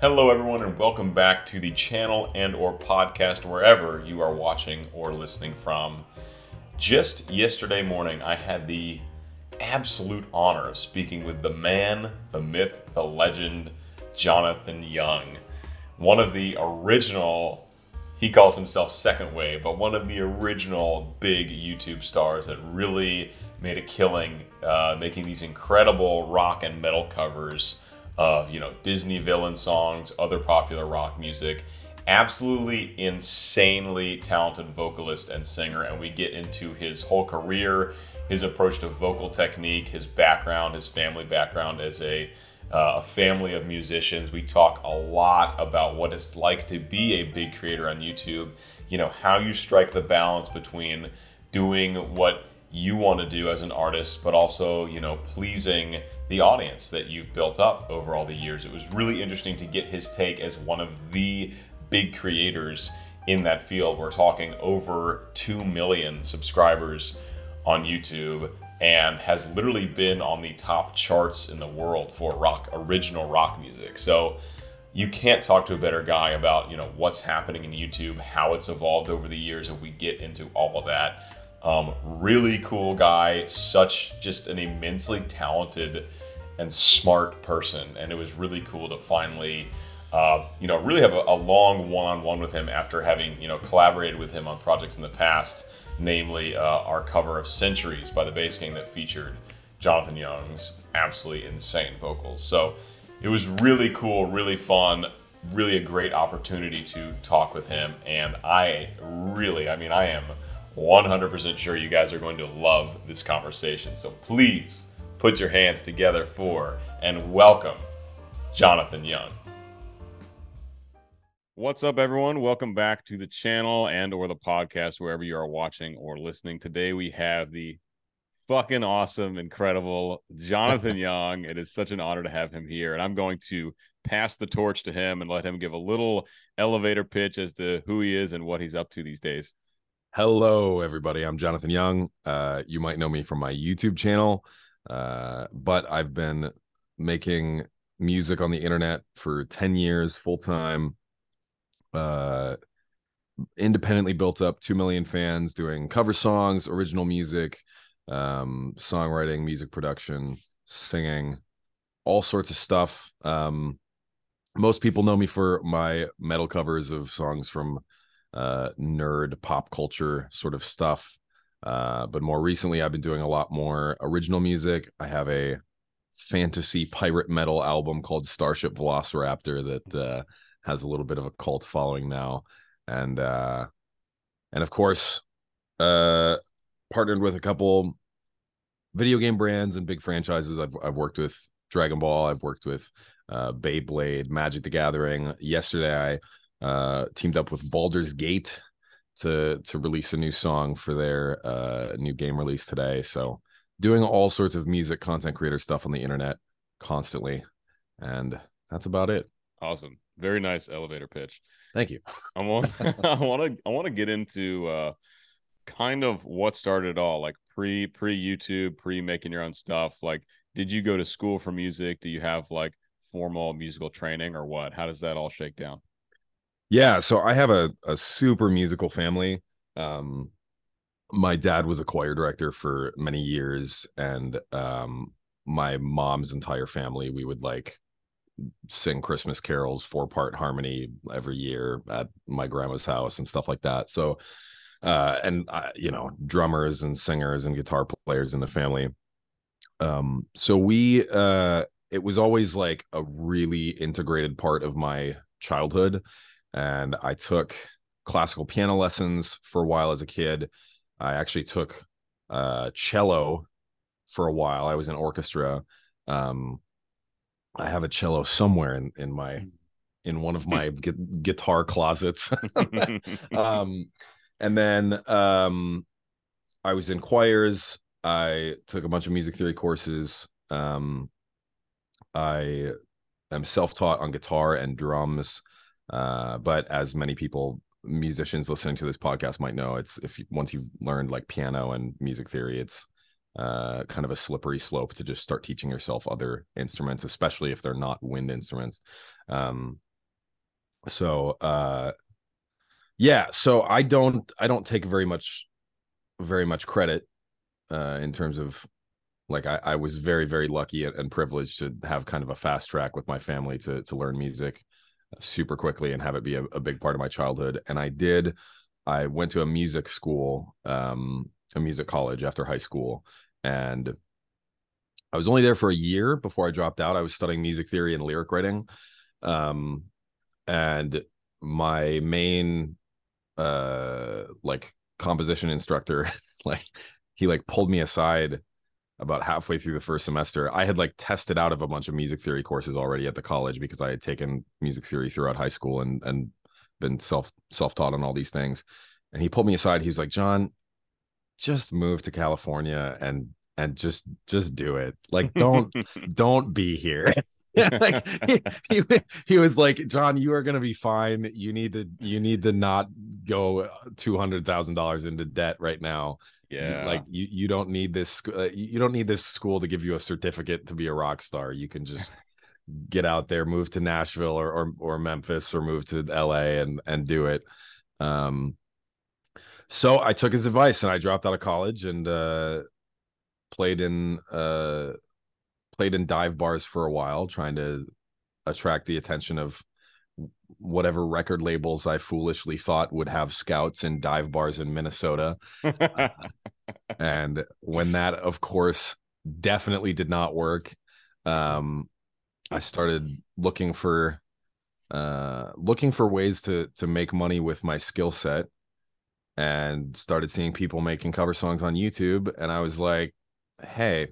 Hello everyone and welcome back to the channel and or podcast wherever you are watching or listening from. Just yesterday morning I had the absolute honor of speaking with the man, the myth, the legend, Jonathan Young. One of the original he calls himself second wave, but one of the original big YouTube stars that really made a killing uh, making these incredible rock and metal covers of you know Disney villain songs, other popular rock music. Absolutely insanely talented vocalist and singer, and we get into his whole career, his approach to vocal technique, his background, his family background as a uh, a family of musicians. We talk a lot about what it's like to be a big creator on YouTube. You know how you strike the balance between doing what you want to do as an artist, but also, you know, pleasing the audience that you've built up over all the years. It was really interesting to get his take as one of the big creators in that field. We're talking over 2 million subscribers on YouTube and has literally been on the top charts in the world for rock original rock music. So you can't talk to a better guy about, you know, what's happening in YouTube, how it's evolved over the years, and we get into all of that. Um, really cool guy, such just an immensely talented and smart person, and it was really cool to finally, uh, you know, really have a, a long one-on-one with him after having you know collaborated with him on projects in the past, namely uh, our cover of "Centuries" by the Bass King that featured Jonathan Young's absolutely insane vocals. So it was really cool, really fun, really a great opportunity to talk with him, and I really, I mean, I am 100% sure you guys are going to love this conversation. So please put your hands together for and welcome Jonathan Young. What's up everyone? Welcome back to the channel and or the podcast wherever you are watching or listening. Today we have the fucking awesome, incredible Jonathan Young. It is such an honor to have him here and I'm going to pass the torch to him and let him give a little elevator pitch as to who he is and what he's up to these days. Hello, everybody. I'm Jonathan Young. Uh, you might know me from my YouTube channel, uh, but I've been making music on the internet for 10 years full time. Uh, independently built up 2 million fans doing cover songs, original music, um, songwriting, music production, singing, all sorts of stuff. Um, most people know me for my metal covers of songs from uh, nerd pop culture sort of stuff. Uh, but more recently, I've been doing a lot more original music. I have a fantasy pirate metal album called Starship Velociraptor that uh, has a little bit of a cult following now, and uh, and of course, uh, partnered with a couple video game brands and big franchises. I've I've worked with Dragon Ball. I've worked with uh, Beyblade, Magic the Gathering. Yesterday, I uh, teamed up with Baldur's Gate to to release a new song for their uh, new game release today. So doing all sorts of music content creator stuff on the internet constantly, and that's about it. Awesome, very nice elevator pitch. Thank you. I want I want to I want to get into uh, kind of what started it all, like pre pre YouTube, pre making your own stuff. Like, did you go to school for music? Do you have like formal musical training or what? How does that all shake down? Yeah, so I have a a super musical family. Um my dad was a choir director for many years and um my mom's entire family we would like sing christmas carols four part harmony every year at my grandma's house and stuff like that. So uh and uh, you know drummers and singers and guitar players in the family. Um so we uh it was always like a really integrated part of my childhood and I took classical piano lessons for a while as a kid. I actually took uh, cello for a while. I was in orchestra. Um, I have a cello somewhere in in my hmm. in one of my gu- guitar closets. um, and then um, I was in choirs. I took a bunch of music theory courses. Um, I am self taught on guitar and drums. Uh, but as many people, musicians listening to this podcast might know, it's if you, once you've learned like piano and music theory, it's uh, kind of a slippery slope to just start teaching yourself other instruments, especially if they're not wind instruments. Um, so uh yeah so i don't i don't take very much very much credit uh in terms of like i, I was very very lucky and, and privileged to have kind of a fast track with my family to to learn music super quickly and have it be a, a big part of my childhood. And i did i went to a music school um a music college after high school. And i was only there for a year before i dropped out. I was studying music theory and lyric writing. Um and my main uh like composition instructor like he like pulled me aside about halfway through the first semester i had like tested out of a bunch of music theory courses already at the college because i had taken music theory throughout high school and and been self self-taught on all these things. And he pulled me aside. He was like john just move to california and and just just do it. Like don't don't be here. Like he, he, he, was like john you are going to be fine. You need to you need to not go uh, $200000 into debt right now yeah. like you you don't need this uh, you don't need this school to give you a certificate to be a rock star. You can just get out there move to nashville or or, or memphis or move to la and and do it. Um so i took his advice and i dropped out of college and uh played in uh played in dive bars for a while, trying to attract the attention of whatever record labels I foolishly thought would have scouts in dive bars in Minnesota. and when that, of course, definitely did not work, um, I started looking for uh, looking for ways to to make money with my skill set and started seeing people making cover songs on YouTube and I was like, hey,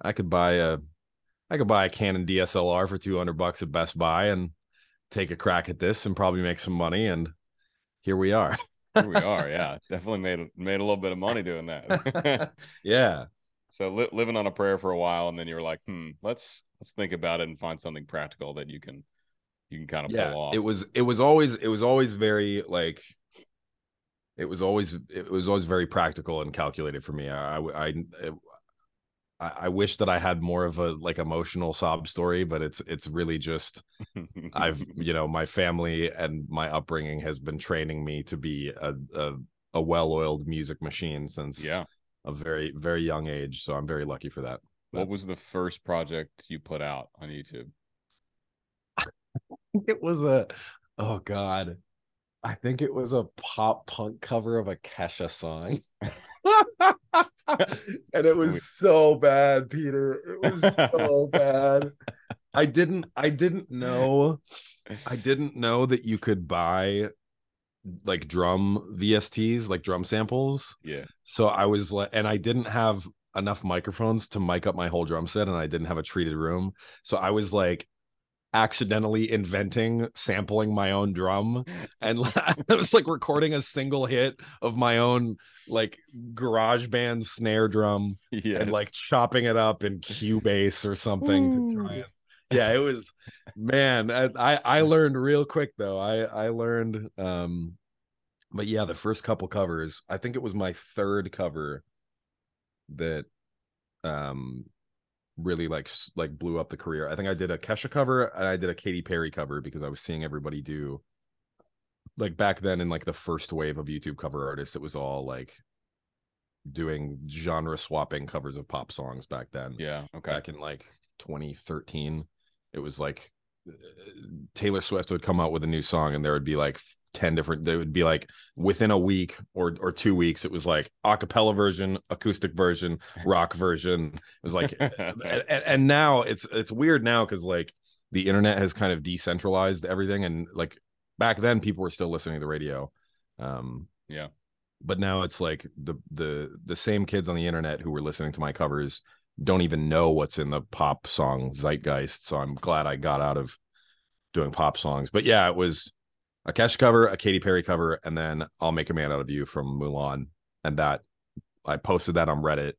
I could buy a I could buy a Canon DSLR for 200 bucks at Best Buy and take a crack at this and probably make some money and here we are. here we are. Yeah. Definitely made made a little bit of money doing that. yeah. So li- living on a prayer for a while and then you're like, "Hmm, let's let's think about it and find something practical that you can you can kind of yeah, pull off." It was it was always it was always very like it was always it was always very practical and calculated for me. I I, I I, wish that I had more of a like emotional sob story, but it's it's really just I've you know my family and my upbringing has been training me to be a a, a well-oiled music machine since yeah a very very young age. So I'm very lucky for that. What was the first project you put out on YouTube? it was a oh god. I think it was a pop punk cover of a Kesha song. and it was so bad, Peter. It was so bad. I didn't I didn't know I didn't know that you could buy like drum VSTs, like drum samples. Yeah. So I was like and I didn't have enough microphones to mic up my whole drum set and I didn't have a treated room. So I was like accidentally inventing sampling my own drum and I was like recording a single hit of my own like garage band snare drum yes. and like chopping it up in Cubase or something yeah it was man I I learned real quick though. I I learned um but yeah the first couple covers I think it was my third cover that um really like like blew up the career. I think I did a Kesha cover and I did a Katy Perry cover because I was seeing everybody do like back then in like the first wave of YouTube cover artists, it was all like doing genre swapping covers of pop songs back then. Yeah. Okay. Back in like 2013, it was like Taylor Swift would come out with a new song and there would be like 10 different they would be like within a week or or two weeks it was like acapella version acoustic version rock version. It was like and, and now it's it's weird now because like the internet has kind of decentralized everything and like back then people were still listening to the radio um yeah. but now it's like the the the same kids on the internet who were listening to my covers don't even know what's in the pop song zeitgeist so i'm glad i got out of doing pop songs but yeah it was a Kesha cover, a Katy Perry cover, and then I'll Make a Man Out of You from Mulan. And that I posted that on Reddit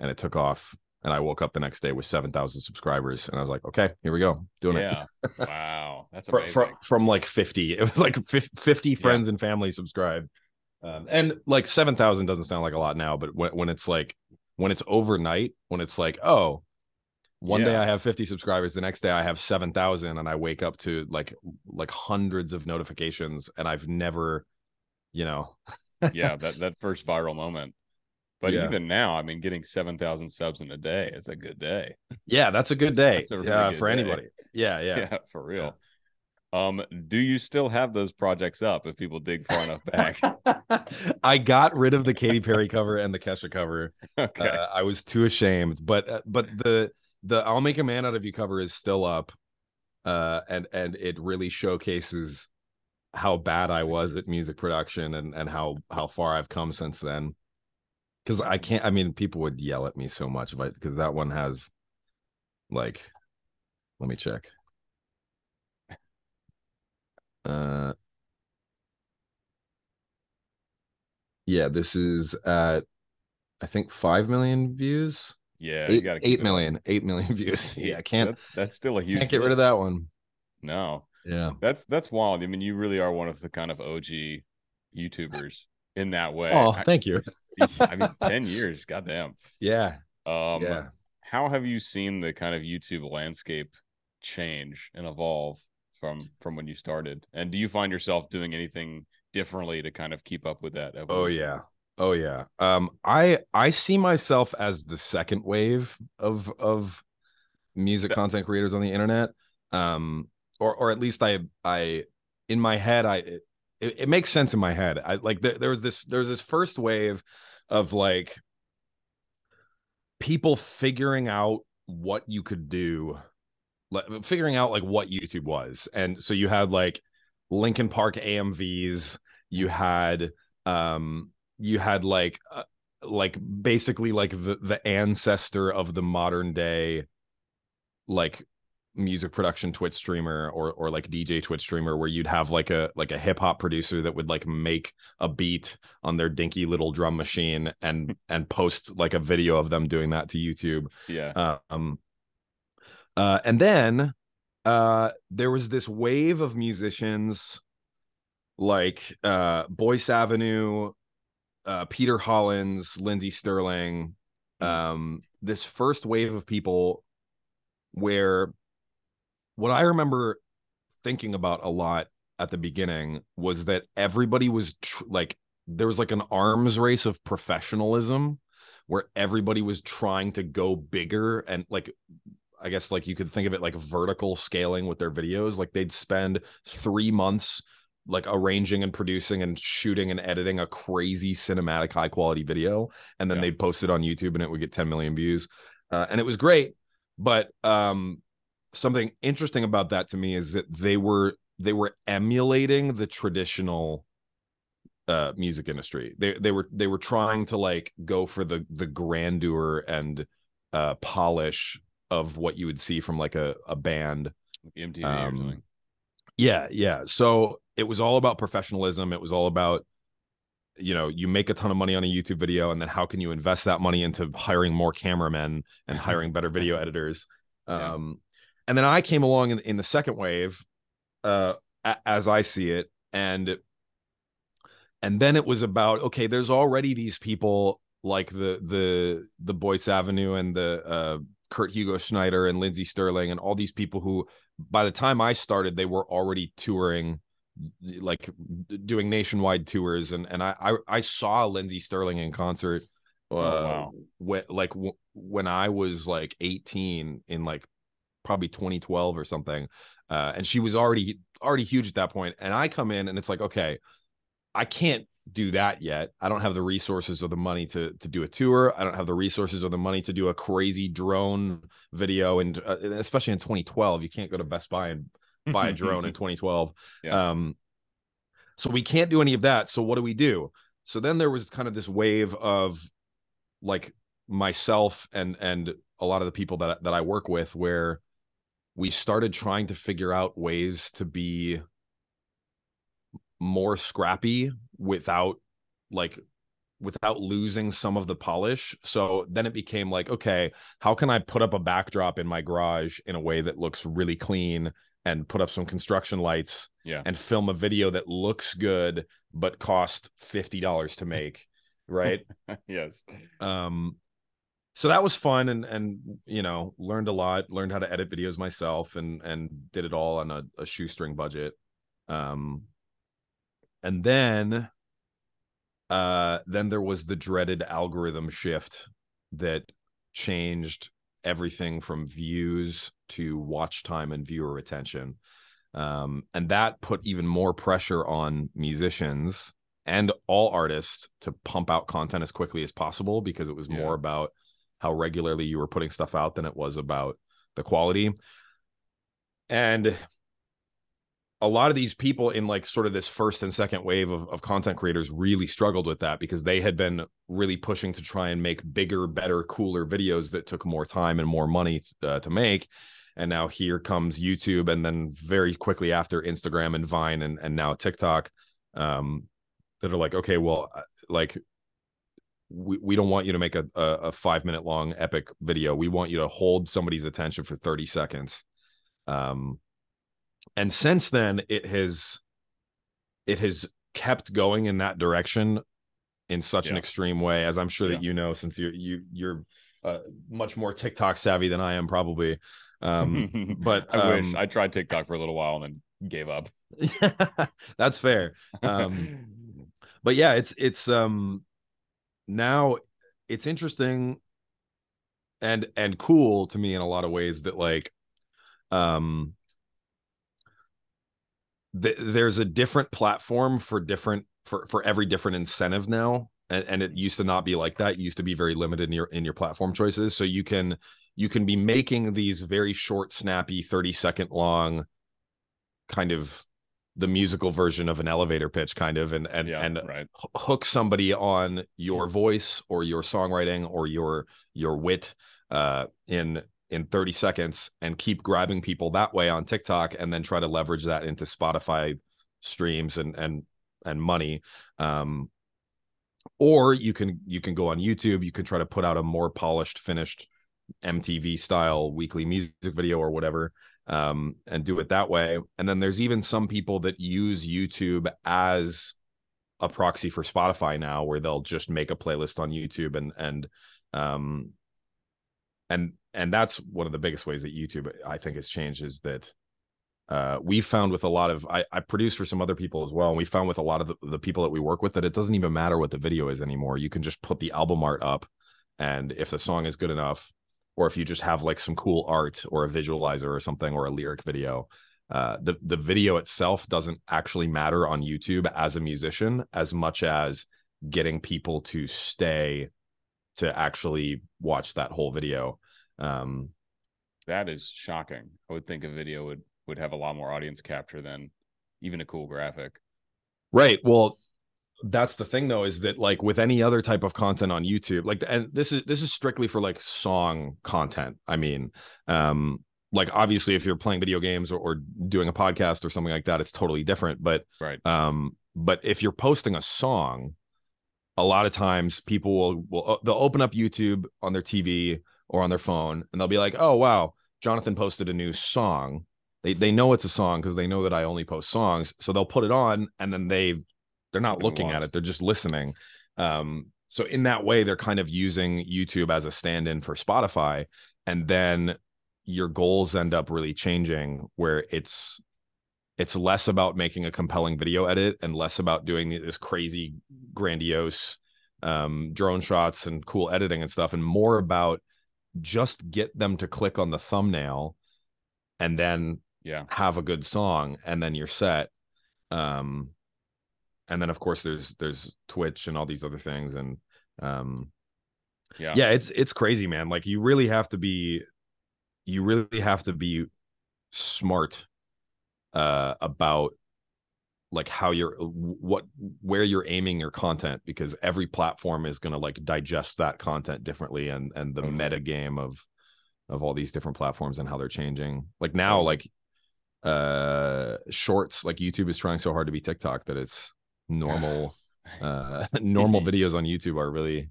and it took off. And I woke up the next day with 7,000 subscribers. And I was like, okay, here we go. Doing yeah. it. wow. That's amazing. from, from like 50. It was like 50 friends yeah. and family subscribed. Um, and like 7,000 doesn't sound like a lot now, but when, when it's like, when it's overnight, when it's like, oh, One day I have 50 subscribers, the next day I have 7,000 and I wake up to like like hundreds of notifications and I've never, you know. yeah, that that first viral moment. But Yeah. even now, I mean, getting seven thousand subs in a day, it's a good day. Yeah, that's a good day. Really yeah, good for day. anybody. Yeah, Yeah, yeah. for real. Um, do you still have those projects up if people dig far enough back? I got rid of the Katy Perry cover and the Kesha cover. okay. Uh, I was too ashamed, but uh, but the the I'll make a man out of you cover is still up, uh, and and it really showcases how bad I was at music production and and how how far I've come since then. Because I can't. I mean, people would yell at me so much, but because that one has, like, let me check. Uh, yeah, this is at I think five million views. yeah, you eight, gotta keep it up. million, eight million views. Yeah, I can't That's that's still a huge. can't get rid of that one. No, Yeah. that's that's wild. I mean, you really are one of the kind of OG YouTubers in that way. Oh, thank you. I mean, ten years, goddamn. Yeah. Um, yeah. how have you seen the kind of YouTube landscape change and evolve from from when you started? And do you find yourself doing anything differently to kind of keep up with that? Oh yeah. Oh yeah. Um I I see myself as the second wave of of music content creators on the internet. Um or or at least I I in my head I it, it makes sense in my head. I like there, there was this there was this first wave of like people figuring out what you could do like figuring out like what YouTube was. And so you had like Linkin Park AMVs, you had um you had like uh, like basically like the the ancestor of the modern day like music production Twitch streamer or or like DJ Twitch streamer where you'd have like a like a hip hop producer that would like make a beat on their dinky little drum machine and and post like a video of them doing that to YouTube. Yeah. Um uh and then uh there was this wave of musicians like uh Boyce Avenue, uh Peter Hollins, Lindsey Stirling, um this first wave of people where what I remember thinking about a lot at the beginning was that everybody was tr- like there was like an arms race of professionalism where everybody was trying to go bigger and like I guess like you could think of it like vertical scaling with their videos like they'd spend 3 months like arranging and producing and shooting and editing a crazy cinematic high quality video and then Yeah. they'd post it on YouTube and it would get 10 million views uh, and it was great but um something interesting about that to me is that they were they were emulating the traditional uh music industry they they were they were trying to like go for the the grandeur and uh polish of what you would see from like a a band MTV or um, something. yeah yeah so it was all about professionalism it was all about you know you make a ton of money on a youtube video and then how can you invest that money into hiring more cameramen and hiring better video editors Yeah. um and then i came along in, in the second wave uh a- as i see it and and then it was about okay there's already these people like the the the boyce avenue and the uh kurt hugo schneider and lindsey stirling and all these people who by the time i started they were already touring like doing nationwide tours. And and i i, I saw lindsey stirling in concert uh, wow. when like w- when i was like 18 in like probably 2012 or something. Uh and she was already already huge at that point. And i come in and it's like okay i can't do that yet. I don't have the resources or the money to to do a tour. I don't have the resources or the money to do a crazy drone video and uh, especially in 2012 you can't go to best buy and buy a drone in 2012 Yeah. um so we can't do any of that. So what do we do? So then there was kind of this wave of like myself and and a lot of the people that that I work with where we started trying to figure out ways to be more scrappy without like without losing some of the polish so then it became like okay how can i put up a backdrop in my garage in a way that looks really clean and put up some construction lights Yeah. and film a video that looks good but cost $50 to make right yes. um so that was fun and and you know learned a lot learned how to edit videos myself and and did it all on a, a shoestring budget um and then uh then there was the dreaded algorithm shift that changed everything from views to watch time and viewer attention um and that put even more pressure on musicians and all artists to pump out content as quickly as possible because it was Yeah. more about how regularly you were putting stuff out than it was about the quality. And a lot of these people in like sort of this first and second wave of, of content creators really struggled with that because they had been really pushing to try and make bigger, better, cooler videos that took more time and more money uh, to make. And now here comes YouTube, and then very quickly after Instagram and Vine, and and now TikTok, um, that are like, okay, well, uh, like we, we don't want you to make a, a, five minute long epic video. We want you to hold somebody's attention for 30 seconds. Um, and since then it has it has kept going in that direction in such an extreme way, as I'm sure that you know, since you're you you're uh, much more TikTok savvy than I am, probably. Um, but I wish um, I tried TikTok for a little while and then gave up. that's fair. Um, but yeah it's it's um now it's interesting and and cool to me in a lot of ways that like um th- there's a different platform for different for for every different incentive now and, and it used to not be like that. It used to be very limited in your in your platform choices. So you can you can be making these very short snappy 30 second long kind of the musical version of an elevator pitch kind of and and yeah, and right. hook somebody on your voice or your songwriting or your your wit uh in in 30 seconds and keep grabbing people that way on TikTok and then try to leverage that into Spotify streams and and and money um or you can you can go on YouTube you can try to put out a more polished finished MTV style weekly music video or whatever um, and do it that way. And then there's even some people that use YouTube as a proxy for Spotify now, where they'll just make a playlist on YouTube and and um and and that's one of the biggest ways that YouTube I think has changed is that uh we found with a lot of I, I produce for some other people as well and we found with a lot of the, the people that we work with that it doesn't even matter what the video is anymore. You can just put the album art up and if the song is good enough or if you just have like some cool art or a visualizer or something or a lyric video uh, the the video itself doesn't actually matter on YouTube as a musician as much as getting people to stay to actually watch that whole video. Um, That is shocking. I would think a video would would have a lot more audience capture than even a cool graphic. right. Well, that's the thing though is that like with any other type of content on YouTube, like and this is this is strictly for like song content. I mean, um, like obviously if you're playing video games or, or doing a podcast or something like that, it's totally different. But Right. um but if you're posting a song a lot of times people will will they'll open up youtube on their tv or on their phone and they'll be like oh wow jonathan posted a new song. They they know it's a song because they know that i only post songs so they'll put it on and then they they're not looking at it they're just listening. Um so in that way they're kind of using youtube as a stand-in for spotify and then your goals end up really changing where it's it's less about making a compelling video edit and less about doing this crazy grandiose um drone shots and cool editing and stuff and more about just get them to click on the thumbnail and then Yeah. have a good song and then you're set um and then of course there's there's twitch and all these other things and um Yeah. yeah it's it's crazy man like you really have to be you really have to be smart uh about like how you're what where you're aiming your content because every platform is going to like digest that content differently and and the Totally. meta game of of all these different platforms and how they're changing like now like uh shorts like youtube is trying so hard to be tiktok that it's normal uh normal videos on youtube are really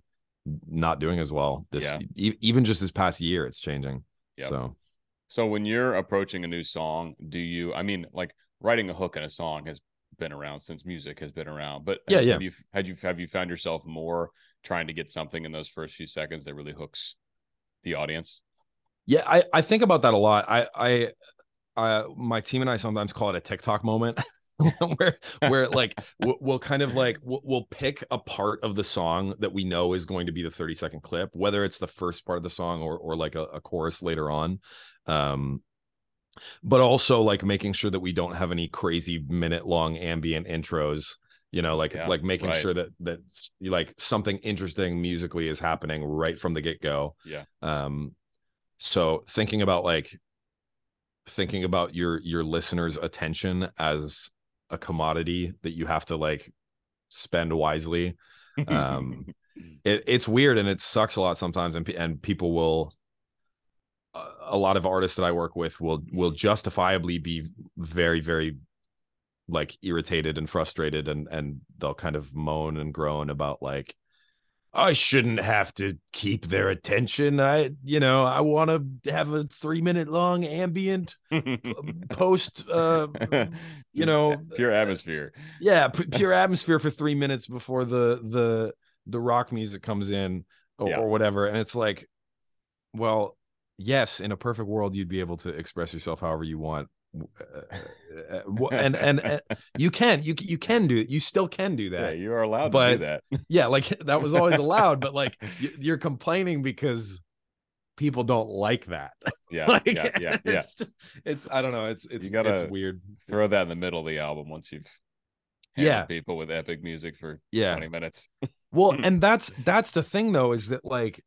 not doing as well this Yeah. e- even just this past year it's changing Yep. so So when you're approaching a new song, do you? I mean, like writing a hook in a song has been around since music has been around. But Yeah, have yeah. you had you have you found yourself more trying to get something in those first few seconds that really hooks the audience. Yeah, I I think about that a lot. I I uh, my team and I sometimes call it a TikTok moment. where where like we'll, kind of like we'll, we'll, pick a part of the song that we know is going to be the 30 second clip whether it's the first part of the song or or like a, a chorus later on um but also like making sure that we don't have any crazy minute long ambient intros you know like yeah, like making right. sure that that like something interesting musically is happening right from the get-go yeah um so thinking about like thinking about your your listeners attention as a commodity that you have to like spend wisely um it, it's weird and it sucks a lot sometimes and and people will a lot of artists that I work with will will justifiably be very very like irritated and frustrated and and they'll kind of moan and groan about like I shouldn't have to keep their attention. I, you know, I want to have a three minute long ambient post, uh, you know, pure atmosphere. Yeah, p- pure atmosphere for three minutes before the the the rock music comes in or, yeah. or whatever. And it's like, well, yes, in a perfect world, you'd be able to express yourself however you want uh, uh, uh, and, and, and you can you you can do it you still can do that yeah, you are allowed but, to do that. yeah like that was always allowed but like you're complaining because people don't like that. Yeah like, yeah yeah, yeah. It's, it's i don't know it's it's you gotta it's weird. throw that in the middle of the album once you've yeah. people with epic music for yeah. 20 minutes. Well and that's that's the thing though is that like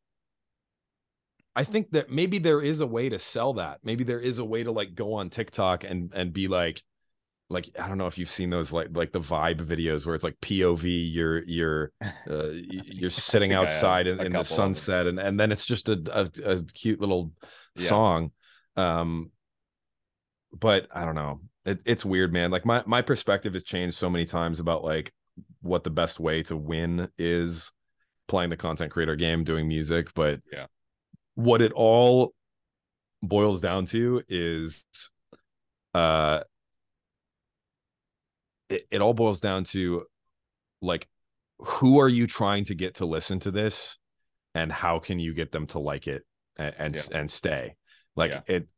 I think that maybe there is a way to sell that. Maybe there is a way to like go on TikTok and and be like like I don't know if you've seen those like like the vibe videos where it's like POV you're you're uh, you're sitting outside in, in the sunset and and then it's just a a, a cute little yeah. song. Um but I don't know. It, it's weird man. Like my my perspective has changed so many times about like what the best way to win is playing the content creator game doing music but yeah what it all boils down to is uh it, it all boils down to like who are you trying to get to listen to this and how can you get them to like it and and, yeah. and stay like yeah. it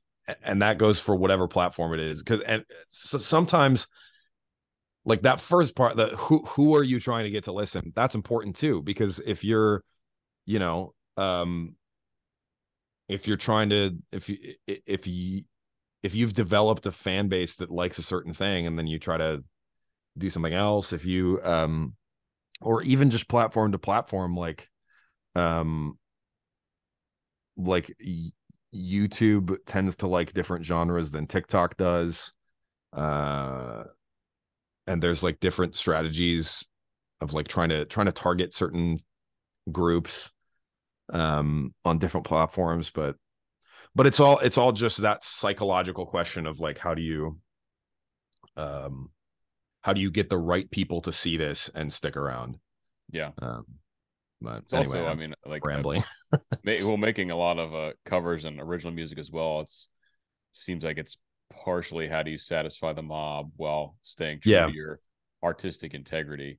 and that goes for whatever platform it is because and so sometimes like that first part that who who are you trying to get to listen that's important too because if you're you know um if you're trying to if you if you if you've developed a fan base that likes a certain thing and then you try to do something else if you um or even just platform to platform like um like YouTube tends to like different genres than TikTok does uh and there's like different strategies of like trying to trying to target certain groups um, on different platforms, but but it's all it's all just that psychological question of like how do you um how do you get the right people to see this and stick around? Yeah. Um, but it's anyway, also, I'm i mean, like rambling. well, making a lot of uh, covers and original music as well. It's seems like it's partially how do you satisfy the mob while staying true yeah. to your artistic integrity.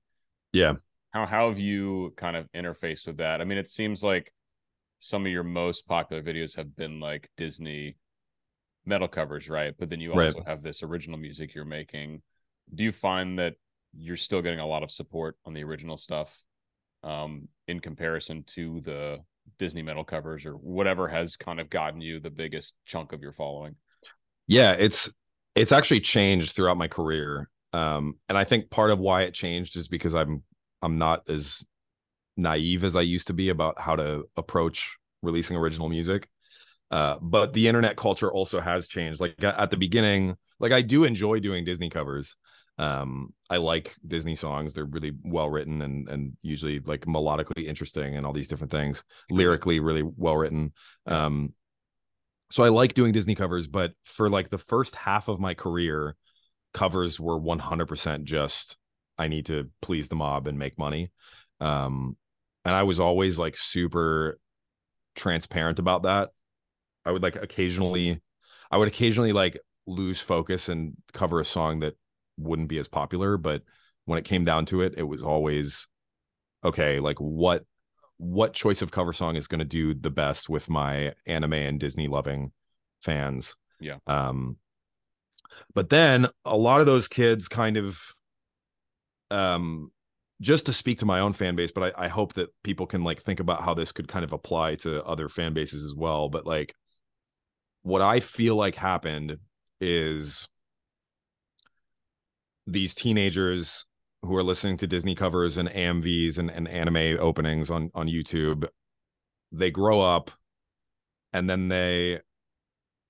Yeah. How how have you kind of interfaced with that? I mean, it seems like some of your most popular videos have been like Disney metal covers, right? But then you also right. have this original music you're making. Do you find that you're still getting a lot of support on the original stuff um, in comparison to the Disney metal covers or whatever has kind of gotten you the biggest chunk of your following? Yeah, it's it's actually changed throughout my career. Um, and I think part of why it changed is because I'm I'm not as naive as I used to be about how to approach releasing original music. Uh, but the internet culture also has changed. Like at the beginning, like I do enjoy doing Disney covers. Um, I like Disney songs; they're really well written and and usually like melodically interesting and all these different things. Lyrically, really well written. Um, so I like doing Disney covers, but for like the first half of my career, covers were 100% just I need to please the mob and make money. Um, and I was always like super transparent about that. I would like occasionally, I would occasionally like lose focus and cover a song that wouldn't be as popular, but when it came down to it, it was always okay. Like what, what choice of cover song is going to do the best with my anime and Disney loving fans. Yeah. Um, but then a lot of those kids kind of, um, just to speak to my own fan base, but I, I hope that people can like think about how this could kind of apply to other fan bases as well. But like, what I feel like happened is these teenagers who are listening to Disney covers and AMVs and, and anime openings on on YouTube, they grow up and then they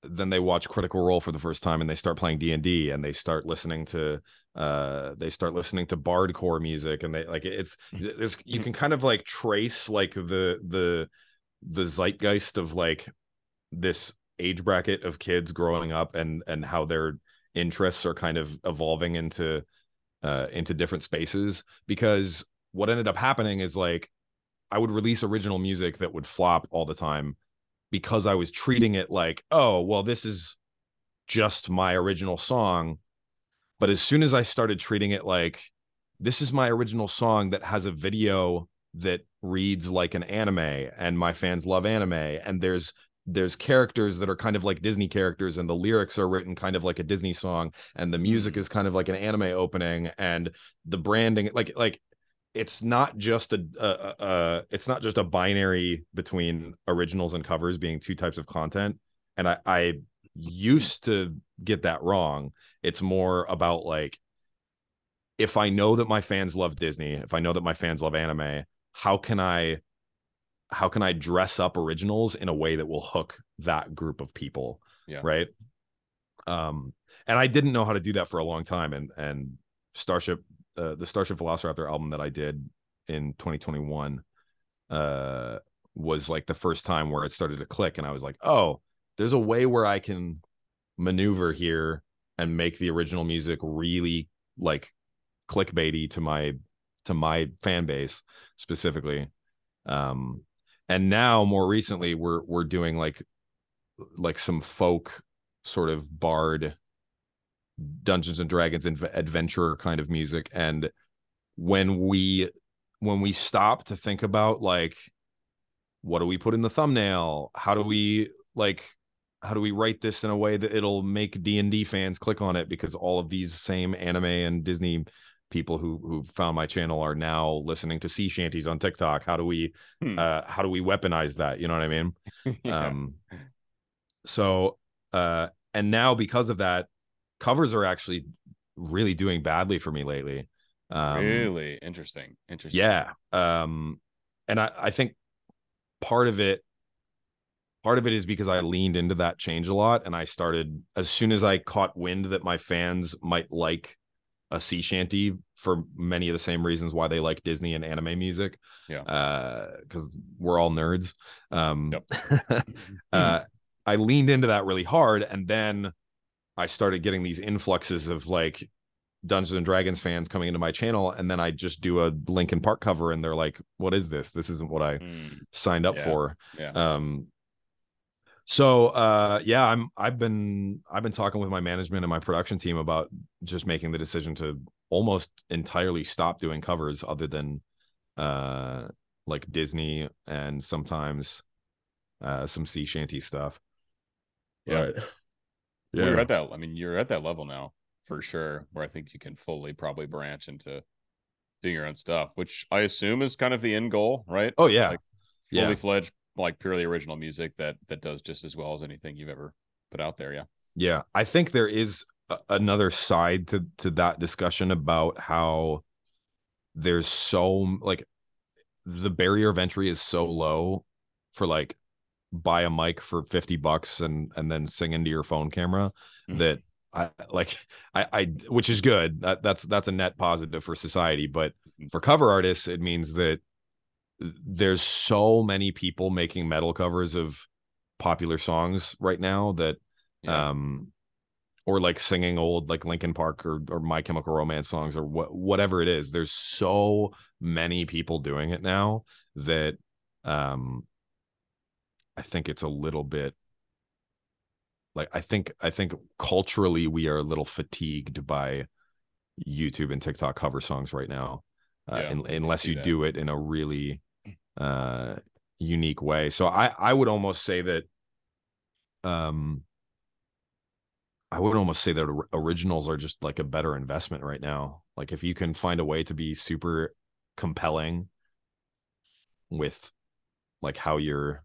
then they watch critical role for the first time and they start playing d&d and they start listening to uh they start listening to bardcore music and they like it's there's you can kind of like trace like the the the zeitgeist of like this age bracket of kids growing up and and how their interests are kind of evolving into uh into different spaces because what ended up happening is like I would release original music that would flop all the time because I was treating it like, oh, well, this is just my original song. But as soon as I started treating it like this is my original song that has a video that reads like an anime and my fans love anime and there's there's characters that are kind of like Disney characters and the lyrics are written kind of like a Disney song and the music mm-hmm. is kind of like an anime opening and the branding like like it's not just a, a, a, it's not just a binary between originals and covers being two types of content and i i used to get that wrong it's more about like if i know that my fans love disney if i know that my fans love anime how can i how can i dress up originals in a way that will hook that group of people Yeah. right um and i didn't know how to do that for a long time and and starship uh, the Starship Velociraptor album that I did in 2021 uh was like the first time where it started to click and I was like, "Oh, there's a way where I can maneuver here and make the original music really like clickbaity to my to my fan base specifically." Um and now more recently we're we're doing like like some folk sort of bard Dungeons and Dragons and adventure kind of music. And when we when we stop to think about like what do we put in the thumbnail? How do we like how do we write this in a way that it'll make D&D fans click on it because all of these same anime and Disney people who who found my channel are now listening to sea shanties on TikTok. How do we Hmm. uh how do we weaponize that? You know what I mean? Yeah. Um, so, uh, and now because of that, covers are actually really doing badly for me lately. Um, really interesting. Interesting. yeah. Um, and I, I think part of it, part of it is because I leaned into that change a lot, and I started as soon as I caught wind that my fans might like a sea shanty for many of the same reasons why they like Disney and anime music. Yeah. Uh, because we're all nerds. Um, Yep. uh, I leaned into that really hard, and then I started getting these influxes of like Dungeons and Dragons fans coming into my channel, and then I just do a Linkin Park cover, and they're like, "What is this? This isn't what I Hmm. signed up Yeah. for." Yeah. Um, so uh, yeah, I'm I've been I've been talking with my management and my production team about just making the decision to almost entirely stop doing covers, other than uh, like Disney and sometimes uh, some sea shanty stuff. Yeah. But- Well, you're at that. I mean, you're at that level now for sure, where I think you can fully probably branch into doing your own stuff, which I assume is kind of the end goal, right? Oh yeah, Like, Yeah. Fully fledged, like purely original music that that does just as well as anything you've ever put out there. Yeah. yeah. I think there is a- another side to to that discussion about how there's so like the barrier of entry is so low for like buy a mic for 50 bucks and and then sing into your phone camera Mhm. that I like I I which is good that that's that's a net positive for society but Mhm. for cover artists it means that there's so many people making metal covers of popular songs right now that Yeah. um or like singing old like Linkin Park or or My Chemical Romance songs or what whatever it is there's so many people doing it now that um I think it's a little bit like I think I think culturally we are a little fatigued by YouTube and TikTok cover songs right now uh, Yeah, un- I can unless you that. do it in a really uh unique way. So I I would almost say that um I would almost say that originals are just like a better investment right now. Like if you can find a way to be super compelling with like how you're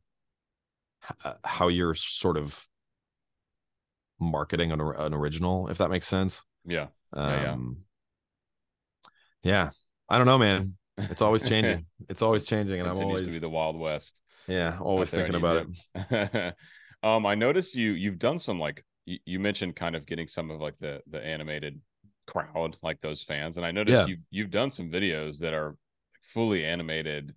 uh, how you're sort of marketing an, an original if that makes sense yeah um yeah, yeah. I don't know man. It's always changing. It's always changing and i'm always to be the wild west. Yeah always thinking about it. Um i noticed you you've done some like you, you, mentioned kind of getting some of like the the animated crowd like those fans and i noticed yeah. you you've done some videos that are fully animated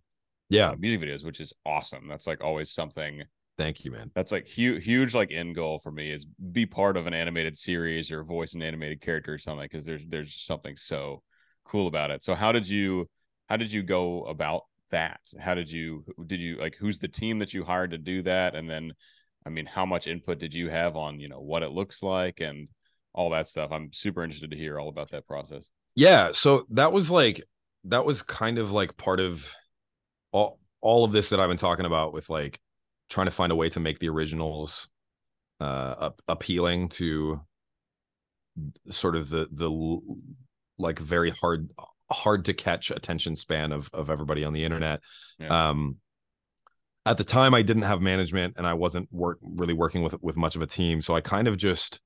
yeah. uh, music videos which is awesome. That's like always something Thank you, man. That's like huge, huge like end goal for me is be part of an animated series or voice an animated character or something because there's there's something so cool about it. So how did you how did you go about that? How did you did you like who's the team that you hired to do that? And then I mean, how much input did you have on, you know, what it looks like and all that stuff? I'm super interested to hear all about that process. Yeah. So that was like that was kind of like part of all all of this that I've been talking about with like trying to find a way to make the originals uh appealing to sort of the the like very hard hard to catch attention span of of everybody on the internet. Yeah. um at the time i didn't have management and i wasn't work really working with with much of a team. So i kind of just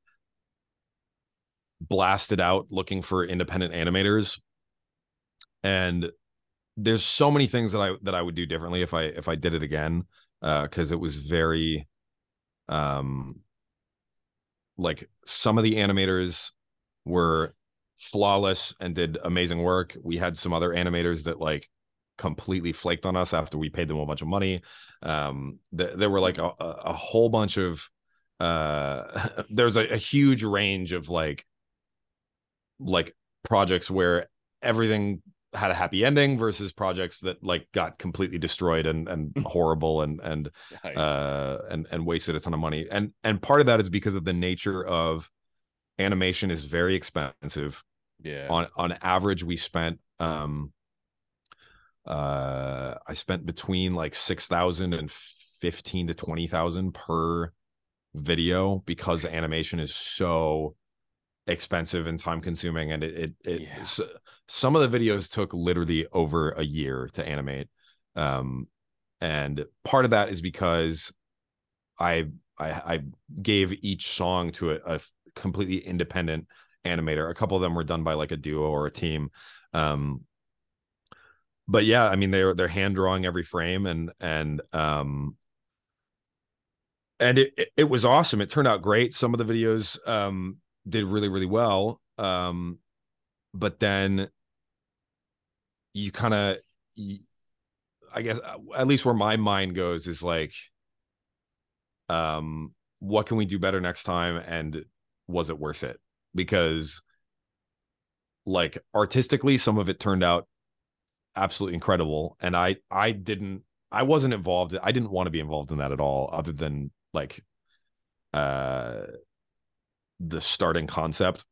blasted out looking for independent animators. And there's so many things that i that i would do differently if i if i did it again because uh, it was very um like some of the animators were flawless and did amazing work. We had some other animators that like completely flaked on us after we paid them a bunch of money. Um th- there were like a, a whole bunch of uh there's a, a huge range of like like projects where everything had a happy ending versus projects that like got completely destroyed and and horrible and and nice. uh and and wasted a ton of money. And and part of that is because of the nature of animation is very expensive. Yeah. On on average we spent um uh i spent between like 6000 and 15 to 20000 per video because animation is so expensive and time consuming and it it, it yeah. some of the videos took literally over a year to animate. Um and part of that is because i i, I gave each song to a, a, completely independent animator. A couple of them were done by like a duo or a team. Um but yeah i mean they're they're hand drawing every frame and and um and it, it, was awesome. It turned out great. Some of the videos um did really really well. Um but then you kind of i guess uh, at least where my mind goes is like um what can we do better next time? And was it worth it because like artistically some of it turned out absolutely incredible and i i didn't i wasn't involved i didn't want to be involved in that at all other than like uh the starting concept.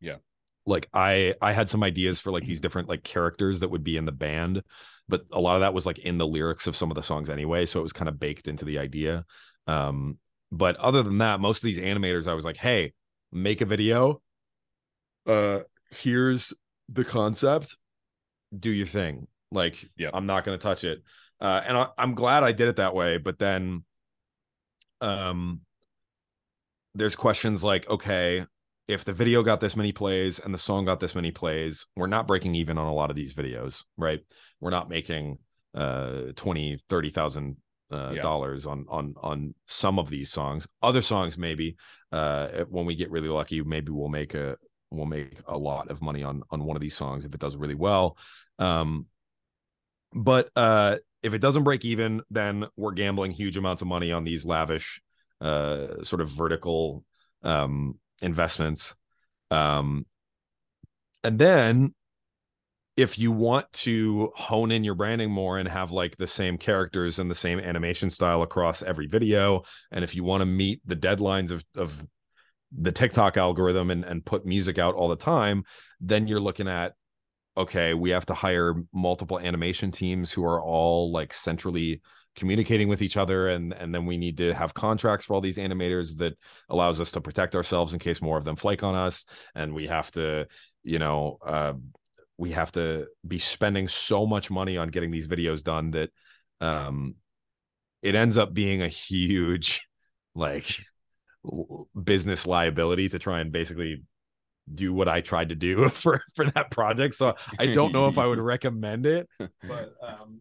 Yeah. Like I I had some ideas for like these different like characters that would be in the band, but a lot of that was like in the lyrics of some of the songs anyway, so it was kind of baked into the idea. Um but other than that, most of these animators I was like, "Hey, make a video. Uh here's the concept. Do your thing." Like, yeah, I'm not to touch it. Uh and I, I'm glad I did it that way, but then um there's questions like, okay, if the video got this many plays and the song got this many plays, we're not breaking even on a lot of these videos, right? We're not making uh 20, 30,000 uh, yeah. dollars on on on some of these songs. Other songs maybe uh when we get really lucky, maybe we'll make a we'll make a lot of money on on one of these songs if it does really well. Um but uh if it doesn't break even, then we're gambling huge amounts of money on these lavish uh, sort of vertical um, investments. Um, and then if you want to hone in your branding more and have like the same characters and the same animation style across every video, and if you want to meet the deadlines of, of the TikTok algorithm and, and put music out all the time, then you're looking at okay, we have to hire multiple animation teams who are all like centrally communicating with each other and and then we need to have contracts for all these animators that allows us to protect ourselves in case more of them flake on us and we have to you know uh, we have to be spending so much money on getting these videos done that um it ends up being a huge like business liability to try and basically do what I tried to do for for that project. So I don't know if I would recommend it, but um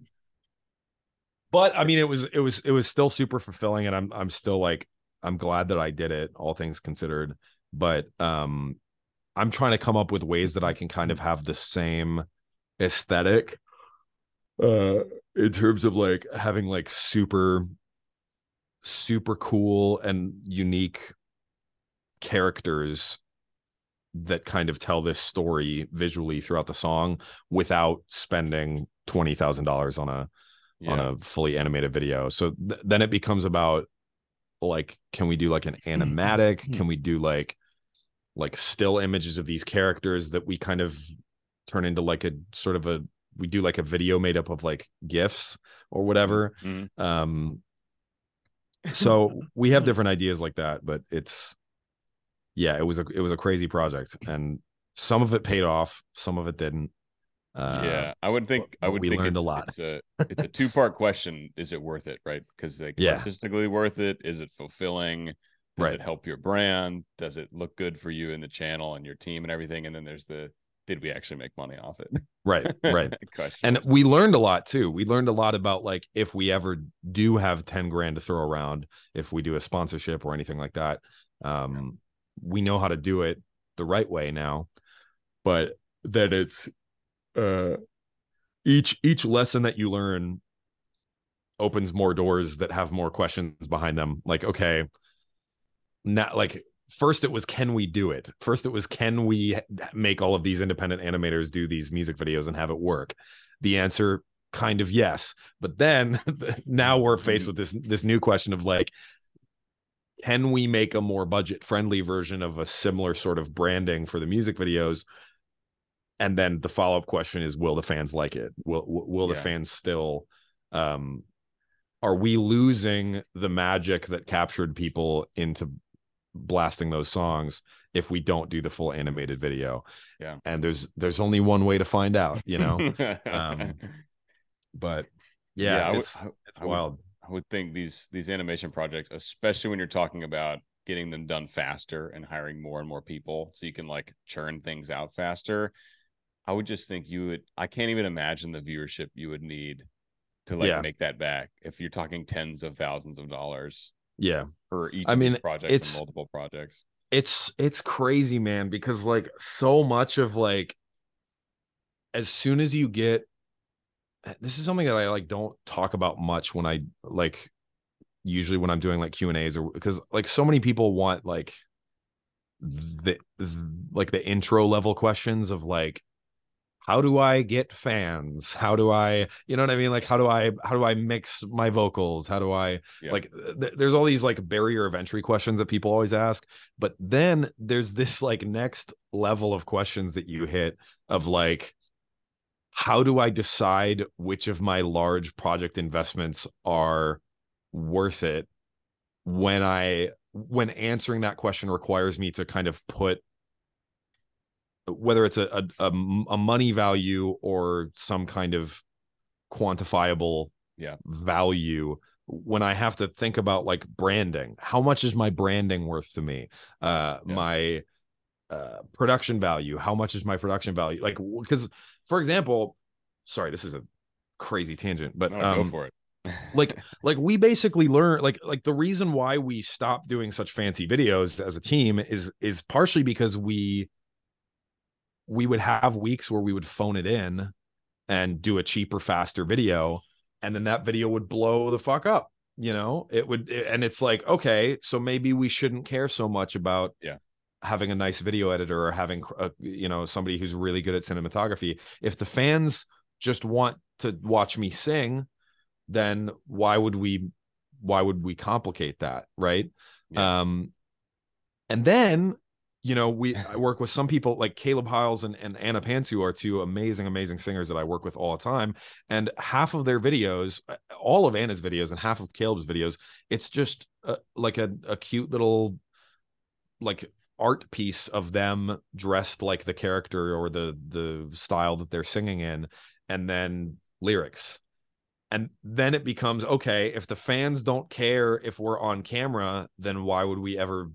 but I mean it was it was it was still super fulfilling and I'm I'm still like I'm glad that I did it all things considered, but um I'm trying to come up with ways that I can kind of have the same aesthetic uh in terms of like having like super super cool and unique characters that kind of tell this story visually throughout the song without spending twenty thousand dollars on a yeah. on a fully animated video. So th- then it becomes about like, can we do like an animatic? can we do like like still images of these characters that we kind of turn into like a sort of a we do like a video made up of like gifs or whatever. Mm-hmm. Um so we have different ideas like that, but it's yeah, it was a it was a crazy project, and some of it paid off, some of it didn't. Uh, yeah, I would think I would we think learned it's, a lot. it's a it's a two part question. Is it worth it? Right? Because like yeah. artistically worth it. Is it fulfilling? Does right. it help your brand? Does it look good for you and the channel and your team and everything? And then there's the did we actually make money off it? Right, right. and we learned a lot too. We learned a lot about like if we ever do have 10 grand to throw around, if we do a sponsorship or anything like that. Um, we know how to do it the right way now but that it's uh each each lesson that you learn opens more doors that have more questions behind them like okay now like first it was can we do it? First it was can we make all of these independent animators do these music videos and have it work? The answer kind of yes. But then now we're faced mm-hmm. with this this new question of like can we make a more budget friendly version of a similar sort of branding for the music videos? And then the follow-up question is will the fans like it? Will will the yeah. fans still um are we losing the magic that captured people into blasting those songs if we don't do the full animated video yeah and there's there's only one way to find out you know um but yeah, yeah it's, I, it's wild I would think these these animation projects, especially when you're talking about getting them done faster and hiring more and more people so you can like churn things out faster. I would just think you would I can't even imagine the viewership you would need to like yeah. make that back if you're talking tens of thousands of dollars. Yeah. For each I mean, projects it's, multiple projects. It's it's crazy, man, because like so much of like as soon as you get this is something that I like don't talk about much when I like usually when I'm doing like Q and A's or because like so many people want like the, the like the intro level questions of like how do I get fans? How do I, you know what I mean? Like, how do I, how do I mix my vocals? How do I, yeah. like, th- there's all these like barrier of entry questions that people always ask. But then there's this like next level of questions that you hit of like, how do I decide which of my large project investments are worth it when I when answering that question requires me to kind of put whether it's a, a, a money value or some kind of quantifiable yeah. value when I have to think about like branding. How much is my branding worth to me? Uh, yeah. My uh, production value. How much is my production value? Like, because for example, sorry, this is a crazy tangent, but no, um, go for it. like, like we basically learn, like, like the reason why we stopped doing such fancy videos as a team is is partially because we we would have weeks where we would phone it in and do a cheaper, faster video, and then that video would blow the fuck up. You know, it would, and it's like, okay, so maybe we shouldn't care so much about yeah having a nice video editor or having a, uh, you know somebody who's really good at cinematography if the fans just want to watch me sing then why would we why would we complicate that right yeah. um and then you know, we I work with some people like Caleb Hyles and, and Anna Pantsu are two amazing, amazing singers that I work with all the time. And half of their videos, uh, all of Anna's videos and half of Caleb's videos, it's just uh, like a, a cute little like art piece of them dressed like the character or the the style that they're singing in, and then lyrics. And then it becomes okay, if the fans don't care if we're on camera, then why would we ever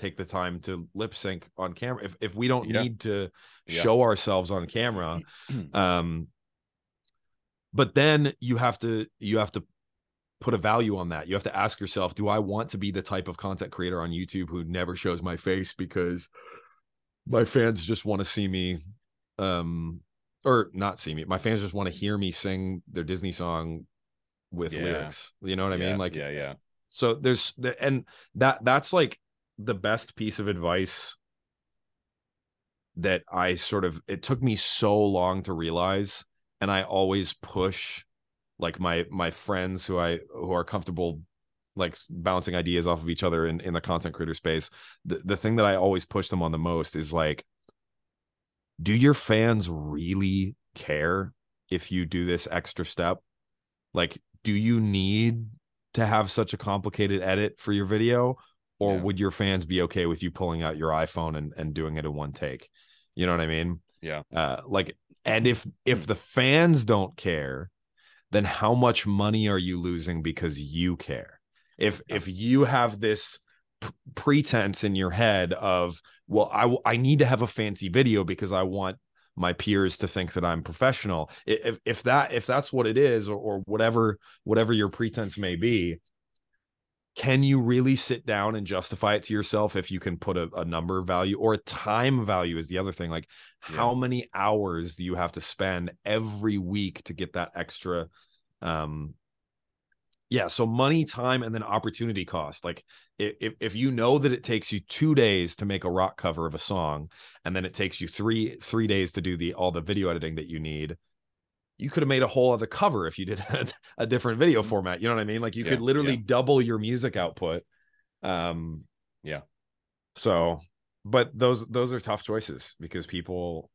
take the time to lip sync on camera if if we don't Yeah. need to Yeah. show ourselves on camera um but then you have to you have to put a value on that you have to ask yourself do i want to be the type of content creator on youtube who never shows my face because my fans just want to see me um or not see me my fans just want to hear me sing their disney song with Yeah. lyrics you know what i mean like yeah, yeah. so there's the and that that's like the best piece of advice that I sort of it took me so long to realize and I always push like my my friends who I who are comfortable like bouncing ideas off of each other in in the content creator space the the thing that I always push them on the most is like do your fans really care if you do this extra step? Like do you need to have such a complicated edit for your video or Yeah. would your fans be okay with you pulling out your iphone and, and doing it in one take? You know what i mean? Yeah. uh like and if if the fans don't care then how much money are you losing because you care? If if you have this p- pretense in your head of well i w- i need to have a fancy video because i want my peers to think that i'm professional. If if that if that's what it is or, or whatever whatever your pretense may be can you really sit down and justify it to yourself if you can put a, a number value or a time value is the other thing like how many hours do you have to spend every week to get that extra um yeah so money time and then opportunity cost like if, if you know that it takes you two days to make a rock cover of a song and then it takes you three three days to do the all the video editing that you need you could have made a whole other cover if you did a, a different video format you know what i mean like you Yeah, could literally yeah. double your music output um Yeah. so but those those are tough choices because people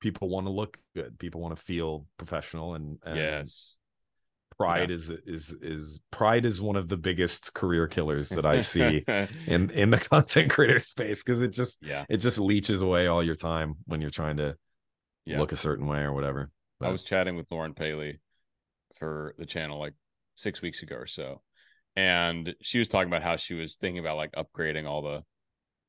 people want to look good people want to feel professional and, and yes. pride is is is pride is one of the biggest career killers that i see in in the content creator space because it just yeah. it just leeches away all your time when you're trying to Yeah. look a certain way or whatever I was chatting with Lauren Paley for the channel like six weeks ago or so. And she was talking about how she was thinking about like upgrading all the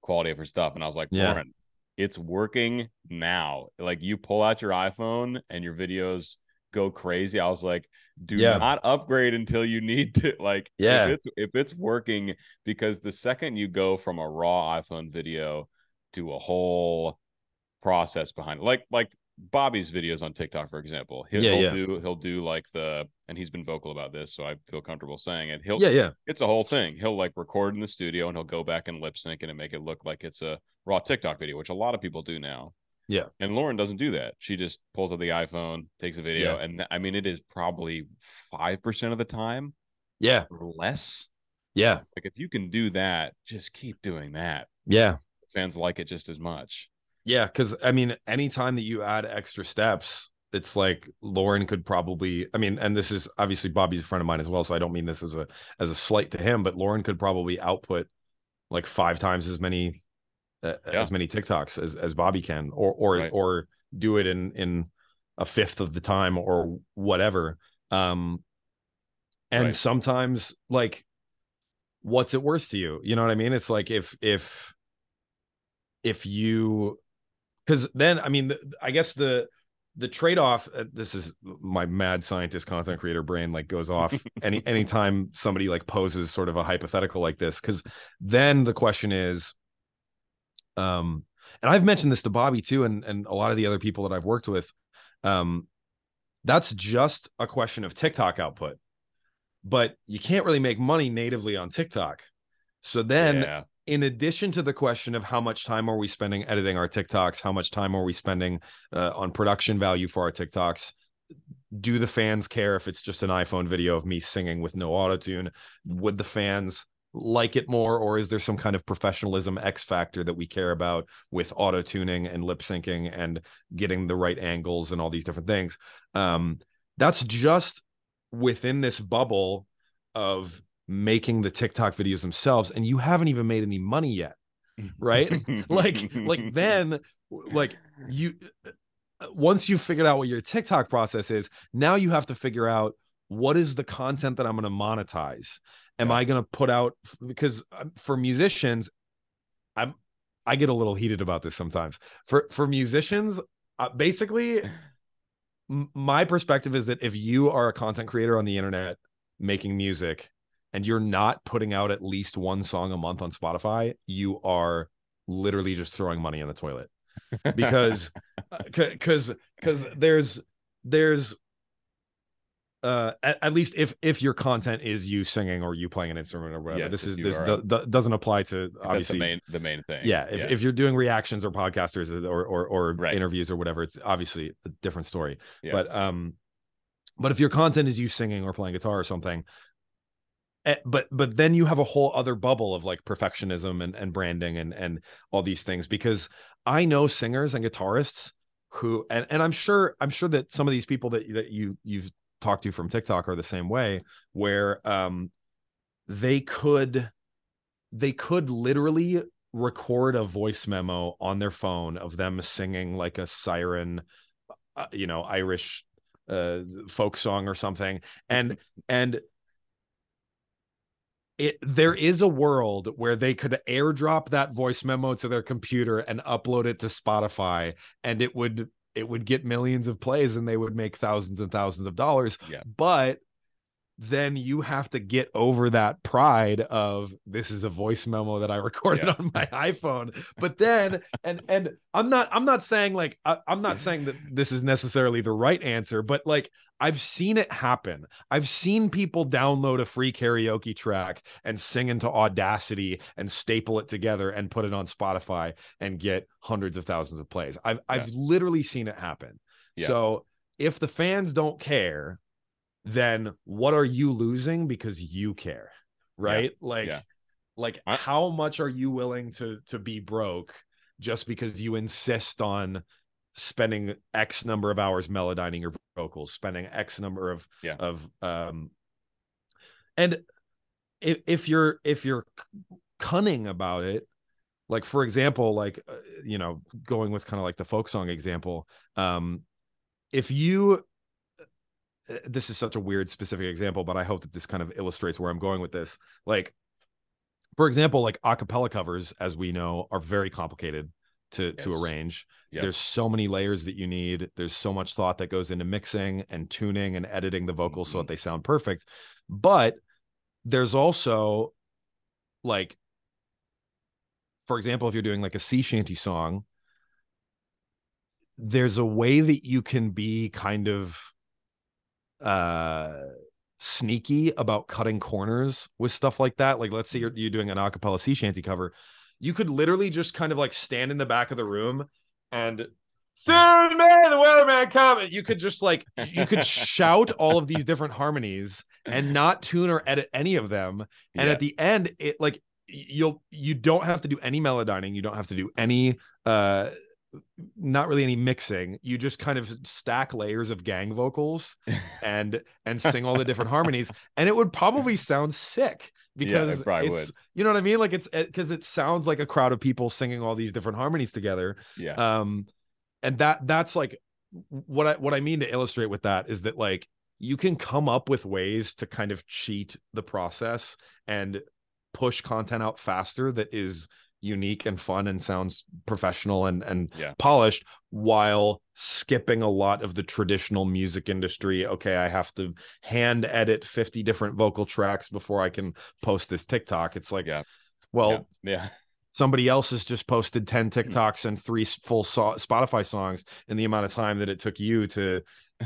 quality of her stuff. And I was like, Yeah. Lauren, it's working now. Like you pull out your iPhone and your videos go crazy. I was like, do Yeah. not upgrade until you need to. Like, Yeah. if it's if it's working, because the second you go from a raw iPhone video to a whole process behind it, like like Bobby's videos on TikTok, for example, he'll, Yeah, he'll yeah. do he'll do like the and he's been vocal about this, so I feel comfortable saying it. He'll yeah yeah it's a whole thing. He'll like record in the studio and he'll go back and lip sync and make it look like it's a raw TikTok video, which a lot of people do now. Yeah. And Lauren doesn't do that. She just pulls out the iPhone, takes a video, Yeah. and I mean it is probably five percent of the time yeah or less. yeah Like if you can do that, just keep doing that. yeah Fans like it just as much. Yeah, because I mean, anytime that you add extra steps, it's like Lauren could probably. I mean, and this is obviously Bobby's a friend of mine as well, so I don't mean this as a as a slight to him, but Lauren could probably output like five times as many uh, Yeah. as many TikToks as as Bobby can, or or Right. or do it in in a fifth of the time or whatever. Um, and Right. sometimes like, what's it worth to you? You know what I mean? It's like if if if you because then i mean the, i guess the the trade-off uh, this is my mad scientist content creator brain like goes off any anytime somebody like poses sort of a hypothetical like this because then the question is um and i've mentioned this to bobby too and and a lot of the other people that i've worked with um that's just a question of tiktok output but you can't really make money natively on tiktok so then yeah. In addition to the question of how much time are we spending editing our TikToks, how much time are we spending uh, on production value for our TikToks? Do the fans care if it's just an iPhone video of me singing with no auto tune? Would the fans like it more or is there some kind of professionalism x factor that we care about with auto tuning and lip syncing and getting the right angles and all these different things um that's just within this bubble of making the TikTok videos themselves and you haven't even made any money yet right? Like like then like you once you've figured out what your TikTok process is now you have to figure out what is the content that I'm going to monetize. Am yeah. I going to put out because um, for musicians I'm I get a little heated about this sometimes. For for musicians uh, basically my perspective is that if you are a content creator on the internet making music and you're not putting out at least one song a month on Spotify, you are literally just throwing money in the toilet because because uh, because there's there's uh at, at, least if if your content is you singing or you playing an instrument or whatever yes, this is this do, do, doesn't apply to obviously the main the main thing yeah if, yeah. if you're doing reactions or podcasters or or, or right. interviews or whatever it's obviously a different story yeah. but um but if your content is you singing or playing guitar or something but but then you have a whole other bubble of like perfectionism and, and branding and and all these things because i know singers and guitarists who and, and i'm sure i'm sure that some of these people that that you you've talked to from TikTok are the same way, where um, they could they could literally record a voice memo on their phone of them singing like a siren, uh, you know, Irish uh, folk song or something, and and it there is a world where they could airdrop that voice memo to their computer and upload it to Spotify and it would it would get millions of plays and they would make thousands and thousands of dollars. Yeah. But then you have to get over that pride of this is a voice memo that I recorded yeah. on my iPhone. But then and and I'm not I'm not saying like I, I'm not saying that this is necessarily the right answer, but like I've seen it happen. I've seen people download a free karaoke track and sing into Audacity and staple it together and put it on Spotify and get hundreds of thousands of plays. I've yeah. I've literally seen it happen. Yeah. So if the fans don't care, then what are you losing because you care? Right? Yeah. Like like I- how much are you willing to to be broke just because you insist on spending X number of hours melodyning your vocals, spending X number of yeah. of um and if if you're if you're cunning about it, like for example, like uh, you know, going with kind of like the folk song example, um if you this is such a weird specific example, but I hope that this kind of illustrates where I'm going with this. Like, for example, like acapella covers, as we know, are very complicated to yes. to arrange. Yep. There's so many layers that you need. There's so much thought that goes into mixing and tuning and editing the vocals mm-hmm. so that they sound perfect. But there's also like for example, if you're doing like a sea shanty song, there's a way that you can be kind of uh sneaky about cutting corners with stuff like that. Like let's say you're, you're doing an acapella sea shanty cover you could literally just kind of like stand in the back of the room and soon may the Wellerman come. You could just like you could shout all of these different harmonies and not tune or edit any of them. And yeah. at the end, it like you'll you don't have to do any melodyning. You don't have to do any uh not really any mixing. You just kind of stack layers of gang vocals and and sing all the different harmonies. And it would probably sound sick because yeah, it it's would. you know what i mean? Like it's because it, it sounds like a crowd of people singing all these different harmonies together. Yeah. Um and that that's like what i what i mean to illustrate with that is that like you can come up with ways to kind of cheat the process and push content out faster that is unique and fun and sounds professional and and yeah. polished while skipping a lot of the traditional music industry okay i have to hand edit 50 different vocal tracks before i can post this tiktok it's like yeah well yeah, yeah. somebody else has just posted 10 mm. tiktoks and three full so- spotify songs in the amount of time that it took you to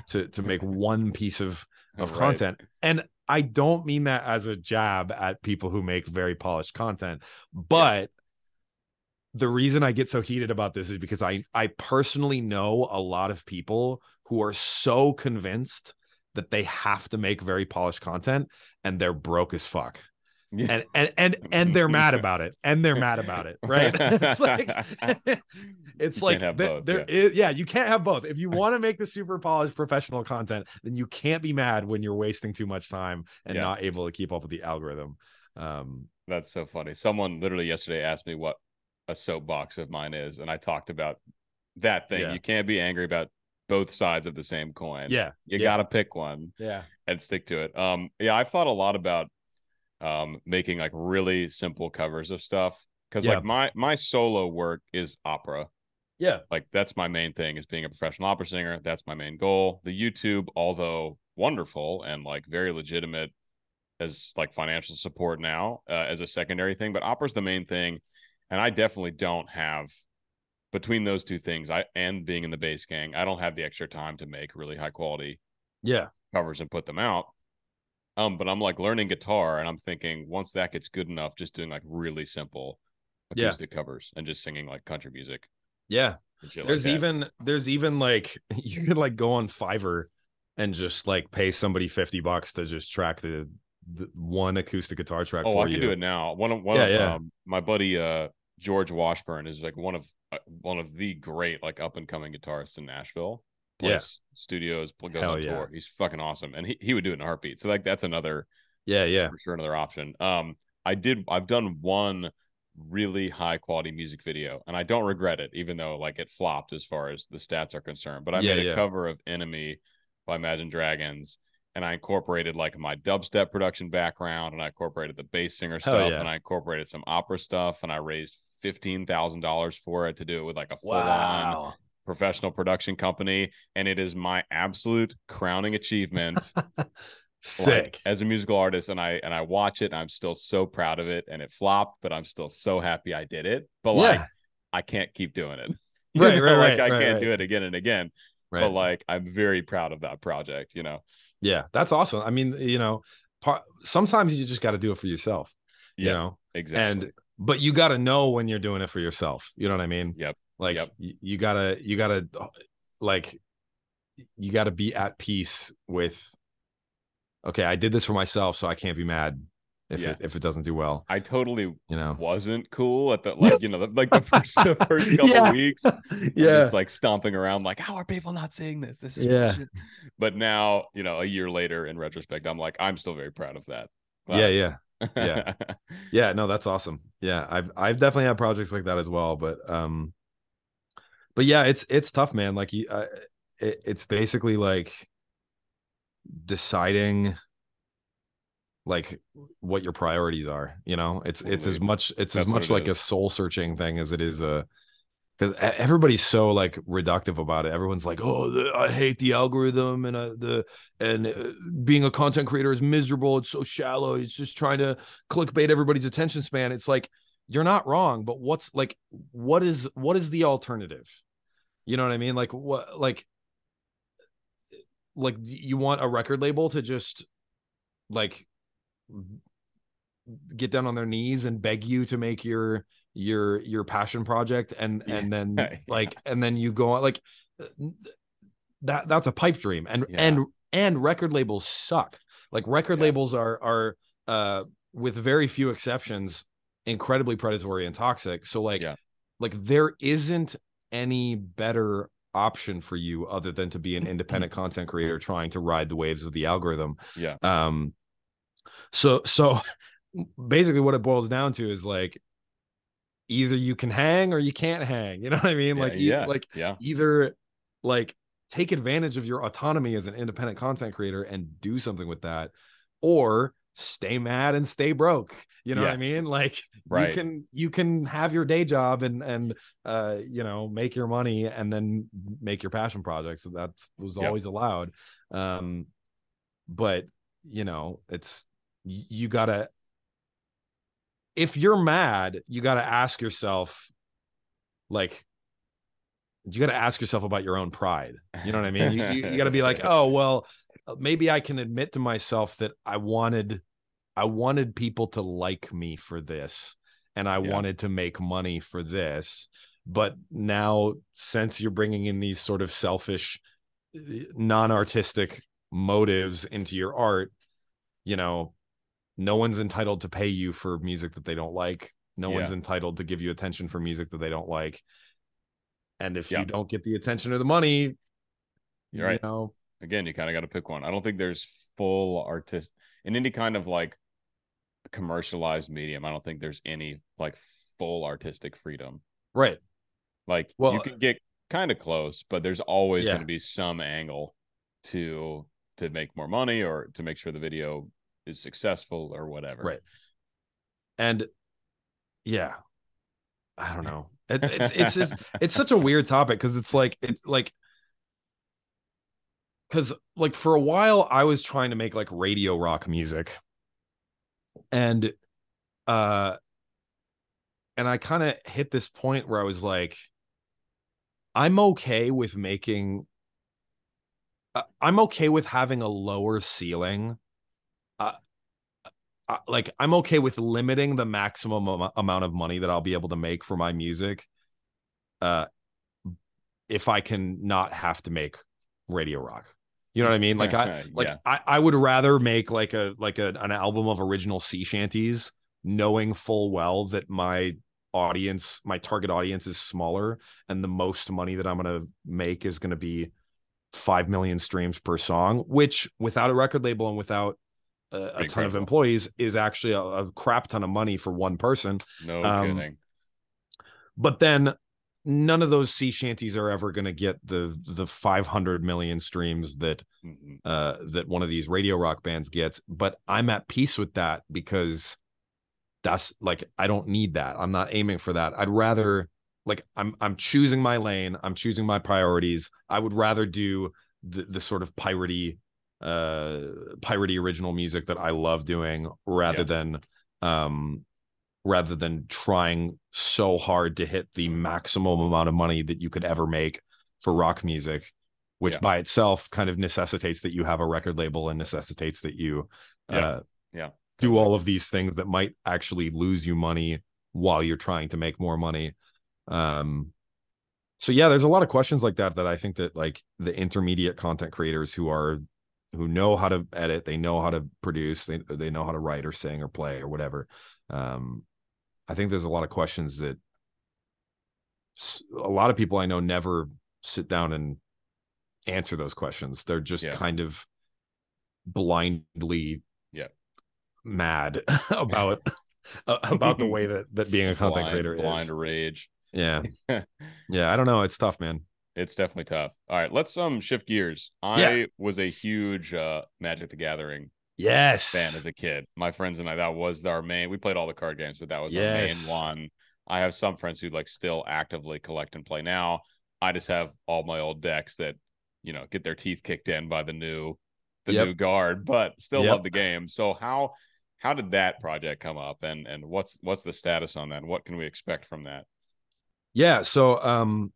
to to make one piece of of right. content and I don't mean that as a jab at people who make very polished content, but the reason I get so heated about this is because I I personally know a lot of people who are so convinced that they have to make very polished content and they're broke as fuck. yeah. and and and and they're mad about it and they're mad about it right it's like it's you like there, both, there yeah. Is, yeah. you can't have both if you want to make the super polished professional content then you can't be mad when you're wasting too much time and yeah. not able to keep up with the algorithm um that's so funny someone literally yesterday asked me what a soapbox of mine is and i talked about that thing yeah. you can't be angry about both sides of the same coin yeah you gotta pick one yeah and stick to it um yeah i've thought a lot about um, making like really simple covers of stuff because yeah. like my my solo work is opera. Yeah, like that's my main thing is being a professional opera singer. That's my main goal. The YouTube, although wonderful and like very legitimate as like financial support now uh, as a secondary thing, but opera's the main thing, and I definitely don't have between those two things. I and being in the bass gang, I don't have the extra time to make really high quality yeah covers and put them out. Um, but I'm like learning guitar, and I'm thinking once that gets good enough, just doing like really simple acoustic yeah. covers and just singing like country music. Yeah, there's like even there's even like you could like go on Fiverr and just like pay somebody fifty bucks to just track the, the one acoustic guitar track. Oh, I can you. do it now. One of one yeah, of yeah. Um, my buddy uh George Washburn is like one of uh, one of the great like up and coming guitarists in Nashville plays yeah. studios, goes Hell on tour. He's fucking awesome, and he, he would do it in a heartbeat. So like that's another yeah yeah for sure another option. Um, I did I've done one really high quality music video, and I don't regret it, even though like it flopped as far as the stats are concerned. But I yeah, made a yeah. cover of Enemy by Imagine Dragons. And I incorporated like my dubstep production background, and I incorporated the bass singer stuff, and I incorporated some opera stuff, and I raised fifteen thousand dollars for it to do it with like a full wow. on professional production company, and it is my absolute crowning achievement. Sick like, as a musical artist, and I and I watch it, and I'm still so proud of it. And it flopped, but I'm still so happy I did it. But like. I can't keep doing it. right, right, like right, I right, can't right. do it again and again. Right. But like, I'm very proud of that project. You know. Yeah, that's awesome. I mean, you know, part, sometimes you just got to do it for yourself. You yeah, know, exactly. And but you got to know when you're doing it for yourself. You know what I mean? Yep. Like yep. you, you gotta, you gotta, like, you gotta be at peace with. Okay, I did this for myself, so I can't be mad if yeah. it if it doesn't do well. I totally you know wasn't cool at the like you know the, like the first the first couple yeah. weeks. Yeah, just like stomping around like how are people not seeing this? This is yeah. But now you know a year later in retrospect, I'm like I'm still very proud of that. Yeah, yeah yeah. Yeah no that's awesome. Yeah i've i've definitely had projects like that as well but um but yeah it's it's tough man. Like you uh, it, it's basically like deciding like what your priorities are you know? It's it's as much it's that's as much like is. a soul searching thing as it is a because everybody's so like reductive about it. Everyone's like, "Oh, the, I hate the algorithm and uh, the and uh, being a content creator is miserable. It's so shallow. It's just trying to clickbait everybody's attention span." It's like you're not wrong, but what's like what is what is the alternative? You know what I mean? Like what like like you want a record label to just like get down on their knees and beg you to make your your your passion project and yeah. and then yeah. like and then you go on like that that's a pipe dream and yeah. and and record labels suck like record labels are are uh with very few exceptions incredibly predatory and toxic so like like there isn't any better option for you other than to be an independent content creator trying to ride the waves of the algorithm yeah um so so basically what it boils down to is like either you can hang or you can't hang. You know what I mean? Like, yeah, like yeah. either like take advantage of your autonomy as an independent content creator and do something with that, or stay mad and stay broke. You know yeah. what I mean? Like right. you can you can have your day job and and uh you know make your money and then make your passion projects. That was yep. always allowed. Um, but you know it's you gotta if you're mad, you got to ask yourself, like, you got to ask yourself about your own pride. You know what I mean? You, you, you got to be like, oh, well, uh, maybe I can admit to myself that I wanted, I wanted people to like me for this, and I yeah. wanted to make money for this. But now, since you're bringing in these sort of selfish, uh, non-artistic motives into your art, you know, no one's entitled to pay you for music that they don't like. No Yeah. one's entitled to give you attention for music that they don't like. And if Yeah. you don't get the attention or the money, You're right. You know, Again, you kind of got to pick one. I don't think there's full artist in any kind of like commercialized medium. I don't think there's any like full artistic freedom. right. Like well, you can get kind of close, but there's always Yeah. going to be some angle to to make more money or to make sure the video is successful or whatever. Right. And yeah, I don't know. It, it's it's just it's such a weird topic because it's like it's like because like for a while I was trying to make like radio rock music, and uh, and I kind of hit this point where I was like, I'm okay with making. Uh, I'm okay with having a lower ceiling. Like I'm okay with limiting the maximum am- amount of money that I'll be able to make for my music. Uh, if I can not have to make radio rock, you know what I mean? Like I like Yeah. I, I would rather make like a like a, an album of original sea shanties, knowing full well that my audience, my target audience is smaller, and the most money that I'm gonna make is gonna be five million streams per song, which without a record label and without a, a ton of employees is actually a, a crap ton of money for one person. no um, kidding. But then none of those sea shanties are ever going to get the the 500 million streams that Mhm. uh that one of these radio rock bands gets but i'm at peace with that because that's like i don't need that i'm not aiming for that i'd rather like i'm i'm choosing my lane i'm choosing my priorities i would rather do the the sort of piratey uh piratey original music that i love doing rather Yeah. than um rather than trying so hard to hit the maximum amount of money that you could ever make for rock music which Yeah. by itself kind of necessitates that you have a record label and necessitates that you Yeah. uh, Yeah. do all of these things that might actually lose you money while you're trying to make more money um so yeah there's a lot of questions like that that i think that like the intermediate content creators who are who know how to edit they know how to produce they, they know how to write or sing or play or whatever um i think there's a lot of questions that a lot of people i know never sit down and answer those questions they're just Yeah. kind of blindly Yeah. mad about about the way that that being a content blind, creator blind is rage. yeah yeah i don't know it's tough man It's definitely tough. All right, let's um shift gears. I Yeah. was a huge uh Magic the Gathering yes fan as a kid. My friends and I, that was our main. We played all the card games, but that was our main one. I have some friends who like still actively collect and play now. I just have all my old decks that you know get their teeth kicked in by the new the Yep. new guard, but still Yep. love the game. So how how did that project come up, and and what's what's the status on that? And what can we expect from that? Yeah, so um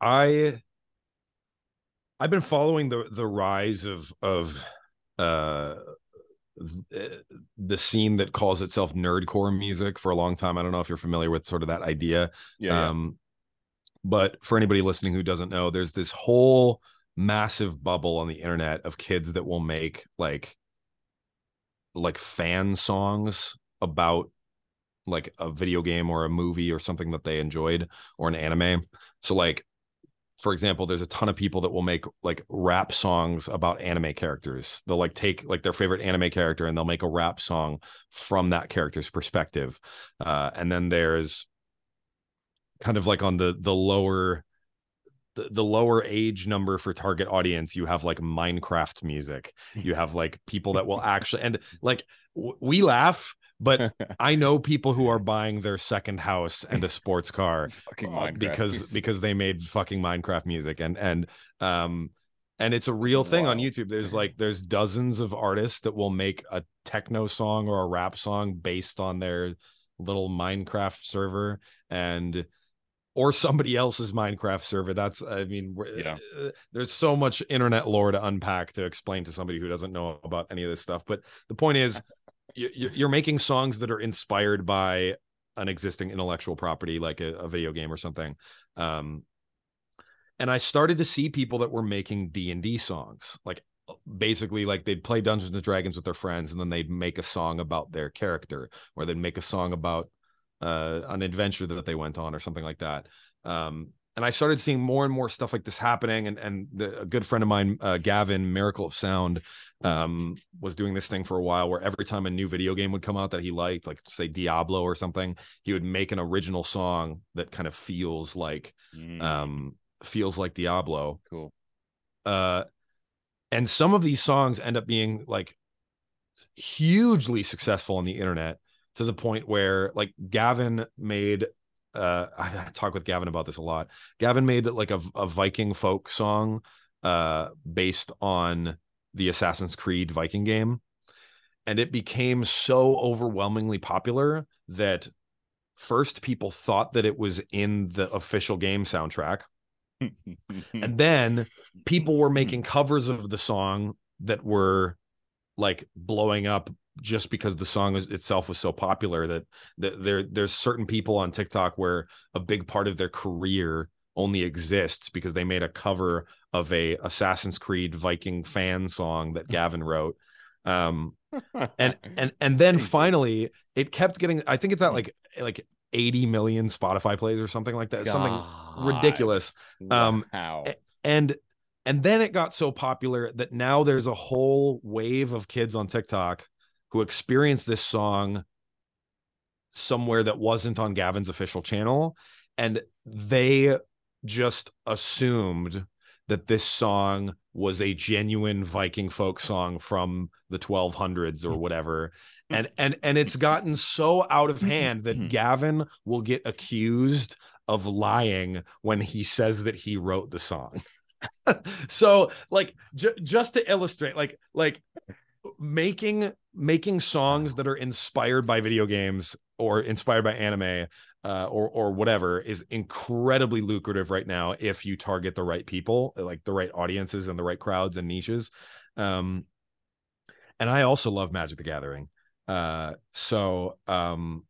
I I've been following the the rise of of uh the scene that calls itself nerdcore music for a long time. I don't know if you're familiar with sort of that idea. Yeah, yeah. Um but for anybody listening who doesn't know, there's this whole massive bubble on the internet of kids that will make like like fan songs about like a video game or a movie or something that they enjoyed or an anime. So like for example, there's a ton of people that will make like rap songs about anime characters. They'll like take like their favorite anime character and they'll make a rap song from that character's perspective. Uh, and then there's kind of like on the the lower the, the lower age number for target audience you have like minecraft music. You have like people that will actually and like w- we laugh but i know people who are buying their second house and a sports car Fucking uh, because because they made fucking minecraft music. And and um and it's a real thing on youtube. There's like there's dozens of artists that will make a techno song or a rap song based on their little minecraft server. And or somebody else's minecraft server. That's i mean Yeah. uh, there's so much internet lore to unpack to explain to somebody who doesn't know about any of this stuff. But the point is you, you- you're making songs that are inspired by an existing intellectual property like a, a video game or something. Um and i started to see people that were making d&d songs. Like basically like they'd play Dungeons and Dragons with their friends and then they'd make a song about their character or they'd make a song about uh, an adventure that they went on or something like that. Um, and I started seeing more and more stuff like this happening. And and the, a good friend of mine, uh, Gavin, Miracle of Sound, um, was doing this thing for a while where every time a new video game would come out that he liked, like say Diablo or something, he would make an original song that kind of feels like mm. um, feels like Diablo. Cool. Uh, and some of these songs end up being like hugely successful on the internet to the point where like Gavin made uh I talk with Gavin about this a lot. Gavin made like a, a Viking folk song uh based on the Assassin's Creed Viking game and it became so overwhelmingly popular that first people thought that it was in the official game soundtrack and then people were making covers of the song that were like blowing up just because the song itself was so popular that, that there there's certain people on TikTok where a big part of their career only exists because they made a cover of a Assassin's Creed Viking fan song that Gavin wrote. Um and and and then Jesus. finally it kept getting I think it's at like like 80 million Spotify plays or something like that. God. Something ridiculous. Um wow. and and then it got so popular that now there's a whole wave of kids on TikTok who experienced this song somewhere that wasn't on Gavin's official channel and they just assumed that this song was a genuine Viking folk song from the 1200s or whatever. And and and it's gotten so out of hand that mm-hmm. Gavin will get accused of lying when he says that he wrote the song. so like j- just to illustrate like like making making songs that are inspired by video games or inspired by anime uh, or or whatever is incredibly lucrative right now if you target the right people, like the right audiences and the right crowds and niches. Um, and I also love Magic the Gathering. Uh, so um,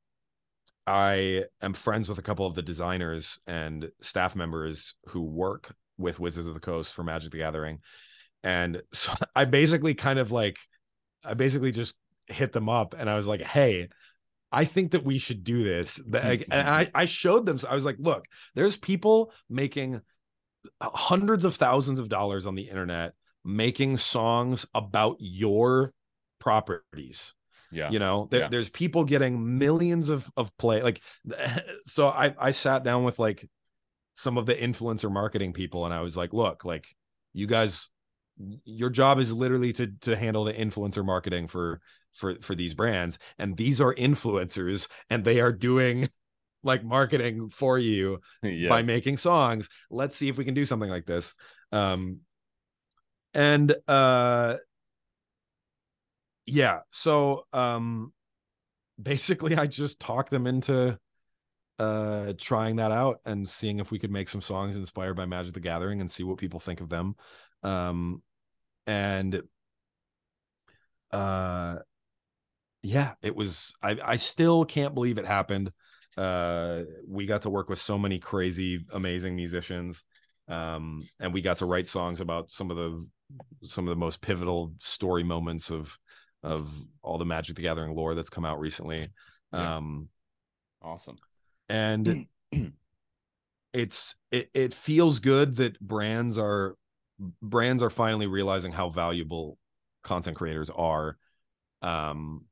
I am friends with a couple of the designers and staff members who work with Wizards of the Coast for Magic the Gathering. And so I basically kind of like I basically just hit them up and I was like, hey, I think that we should do this. Mm-hmm. and I, I showed them, I was like, look, there's people making hundreds of thousands of dollars on the internet making songs about your properties. Yeah. You know, th- yeah. there's people getting millions of, of play. Like, so I, I sat down with like some of the influencer marketing people and I was like, look, like you guys your job is literally to to handle the influencer marketing for for for these brands. And these are influencers and they are doing like marketing for you yeah. by making songs. Let's see if we can do something like this. Um and uh yeah. So um basically i just talked them into uh trying that out and seeing if we could make some songs inspired by magic the gathering and see what people think of them. Um and uh yeah it was i i still can't believe it happened. Uh we got to work with so many crazy amazing musicians um and we got to write songs about some of the some of the most pivotal story moments of of all the magic the gathering lore that's come out recently. Yeah. um awesome. and it's it, it feels good that brands are brands are finally realizing how valuable content creators are um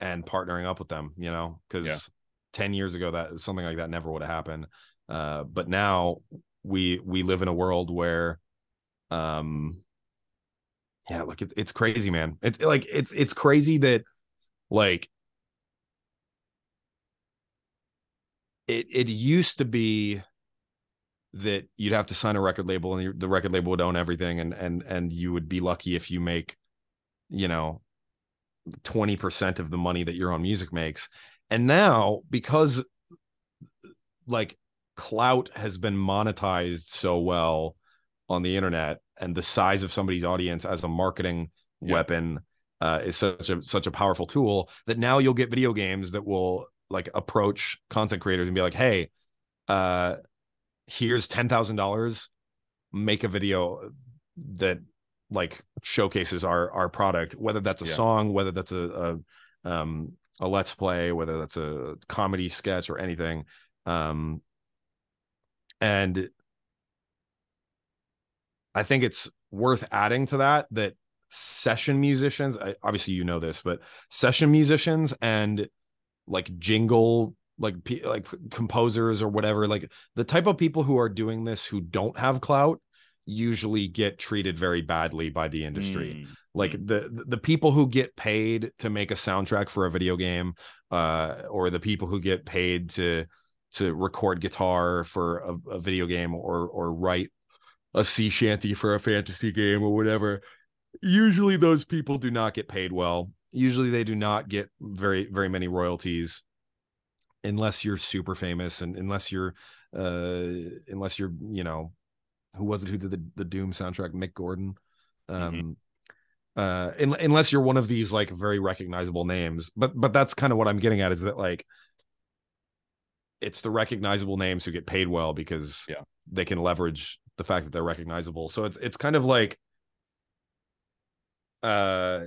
and partnering up with them you know because yeah. 10 years ago that something like that never would have happened uh but now we we live in a world where um yeah look it, it's crazy man it's like it's it's crazy that like it it used to be that you'd have to sign a record label and the record label would own everything and and and you would be lucky if you make you know 20% of the money that your own music makes and now because like clout has been monetized so well on the internet and the size of somebody's audience as a marketing yeah. weapon uh, is such a such a powerful tool that now you'll get video games that will like approach content creators and be like hey uh here's ten thousand dollars, make a video that like showcases our our product whether that's a Yeah. song whether that's a, a um a let's play whether that's a comedy sketch or anything um and i think it's worth adding to that that session musicians I, obviously you know this but session musicians and like jingle like like composers or whatever like the type of people who are doing this who don't have clout usually get treated very badly by the industry. Mm, like the the people who get paid to make a soundtrack for a video game uh or the people who get paid to to record guitar for a, a video game or or write a sea shanty for a fantasy game or whatever usually those people do not get paid well. Usually they do not get very very many royalties unless you're super famous and unless you're uh unless you're you know who was it who did the, the doom soundtrack? Mick gordon? Um uh un- unless you're one of these like very recognizable names but but that's kind of what i'm getting at is that like it's the recognizable names who get paid well because Yeah. they can leverage the fact that they're recognizable. So it's it's kind of like uh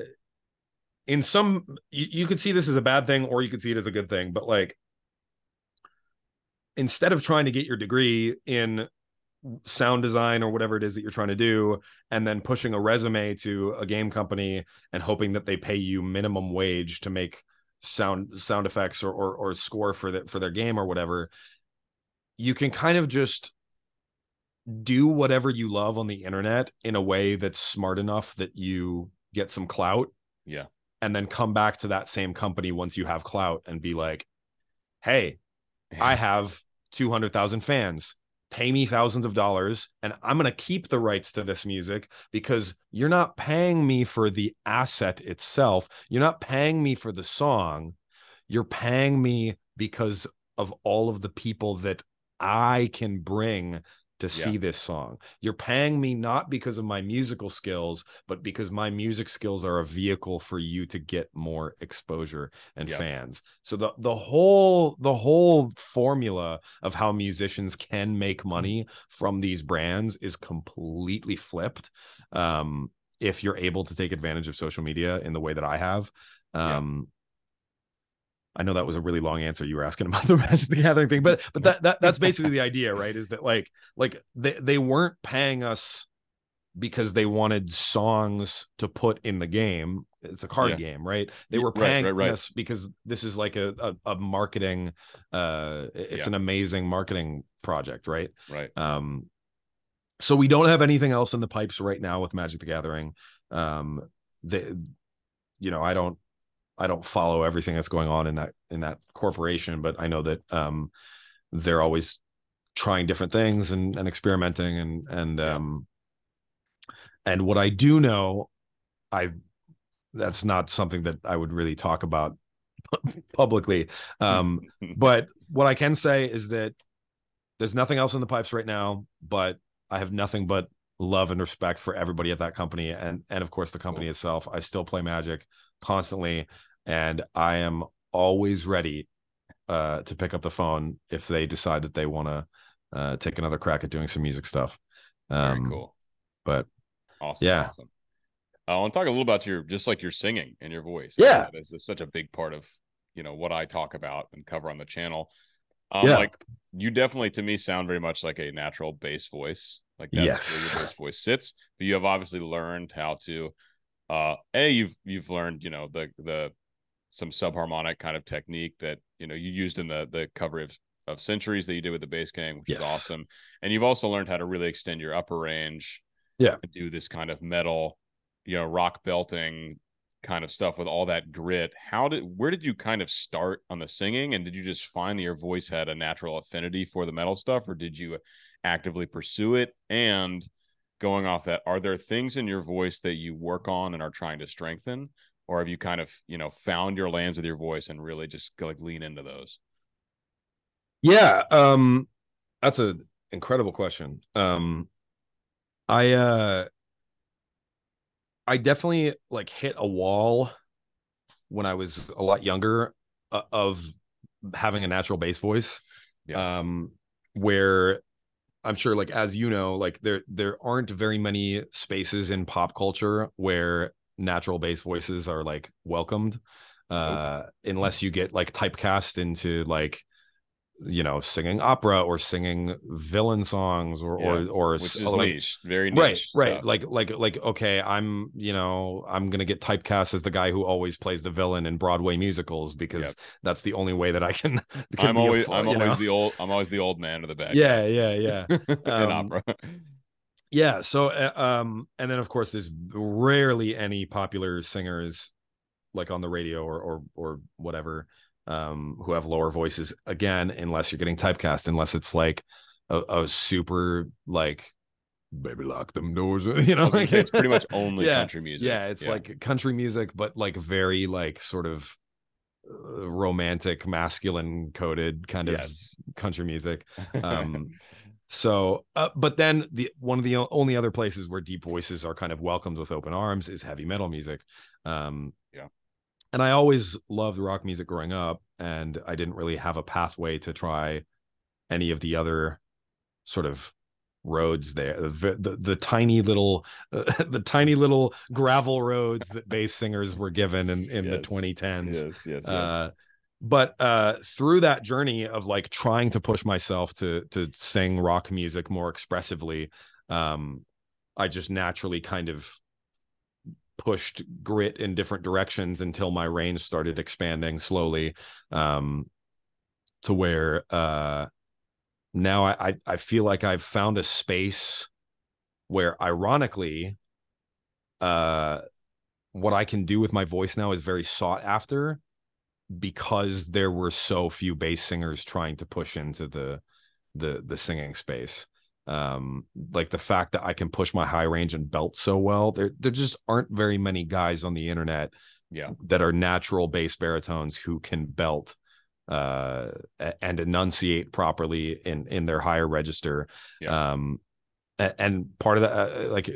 in some you, you could see this as a bad thing or you could see it as a good thing but like instead of trying to get your degree in sound design or whatever it is that you're trying to do and then pushing a resume to a game company and hoping that they pay you minimum wage to make sound sound effects or or, or score for the, for their game or whatever you can kind of just do whatever you love on the internet in a way that's smart enough that you get some clout Yeah. and then come back to that same company once you have clout and be like hey I have 200,000 fans. Pay me thousands of dollars, and I'm going to keep the rights to this music because you're not paying me for the asset itself. You're not paying me for the song. You're paying me because of all of the people that I can bring to see this song. You're paying me not because of my musical skills, but because my music skills are a vehicle for you to get more exposure and Yeah. fans. So the the whole the whole formula of how musicians can make money from these brands is completely flipped. Um, if you're able to take advantage of social media in the way that I have. Yeah. I know that was a really long answer you were asking about the Magic the Gathering thing, but but that, that that's basically the idea, right? Is that like like they, they weren't paying us because they wanted songs to put in the game. It's a card Yeah. game, right? They were right, paying right, right. us because this is like a a, a marketing uh it's Yeah. an amazing marketing project, right? right. Um so we don't have anything else in the pipes right now with Magic the Gathering. Um the you know, I don't I don't follow everything that's going on in that in that corporation, but I know that um they're always trying different things and and experimenting and and um and what I do know I that's not something that I would really talk about publicly. Um but what I can say is that there's nothing else in the pipes right now, but I have nothing but love and respect for everybody at that company and and of course the company Cool. itself. I still play Magic constantly and I am always ready uh to pick up the phone if they decide that they want to uh take another crack at doing some music stuff. Very Um cool. but Awesome. yeah. Awesome. I want to talk a little about your just like your singing and your voice. Yeah. This is such a big part of you know what I talk about and cover on the channel. Um, Yeah. like you definitely to me sound very much like a natural bass voice. Like that's Yes. where your bass voice sits. But you have obviously learned how to uh A, you've you've learned, you know, the the some subharmonic kind of technique that you know you used in the the cover of of centuries that you did with the bass gang, which is awesome. And you've also learned how to really extend your upper range. Yeah. Do this kind of metal, you know, rock belting kind of stuff with all that grit. How did where did you kind of start on the singing? And did you just find that your voice had a natural affinity for the metal stuff, or did you actively pursue it? And going off that, are there things in your voice that you work on and are trying to strengthen? Or have you kind of, you know, found your lands with your voice and really just like lean into those? Yeah, um that's an incredible question. Um I uh I definitely like hit a wall when I was a lot younger uh, of having a natural bass voice. Yeah. Um where I'm sure like as you know, like there there aren't very many spaces in pop culture where natural bass voices are like welcomed uh unless you get like typecast into like you know singing opera or singing villain songs or Yeah, or or which is like niche, very niche. right right like like like okay i'm you know i'm gonna get typecast as the guy who always plays the villain in broadway musicals because Yep. that's the only way that i can, can I'm always fu- I'm always know? the old I'm always the old man or the bad yeah yeah yeah guy in Um, opera. yeah so uh, um and then of course there's rarely any popular singers like on the radio or or or whatever um who have lower voices again unless you're getting typecast unless it's like a, a super like baby lock them doors you know like it's pretty much only Yeah, country music. yeah it's like country music but like very like sort of uh, romantic masculine coded kind of yes. country music um so uh, but then the one of the only other places where deep voices are kind of welcomed with open arms is heavy metal music um Yeah. and i always loved rock music growing up and i didn't really have a pathway to try any of the other sort of roads there the the, the tiny little the tiny little gravel roads that bass singers were given in in the 2010s yes, yes, yes. uh but uh through that journey of like trying to push myself to to sing rock music more expressively um i just naturally kind of pushed grit in different directions until my range started expanding slowly um to where uh now I, I feel like i've found a space where ironically uh what i can do with my voice now is very sought after because there were so few bass singers trying to push into the the the singing space um like the fact that i can push my high range and belt so well there there just aren't very many guys on the internet yeah. that are natural bass baritones who can belt uh and enunciate properly in in their higher register Yeah. um and part of that uh, like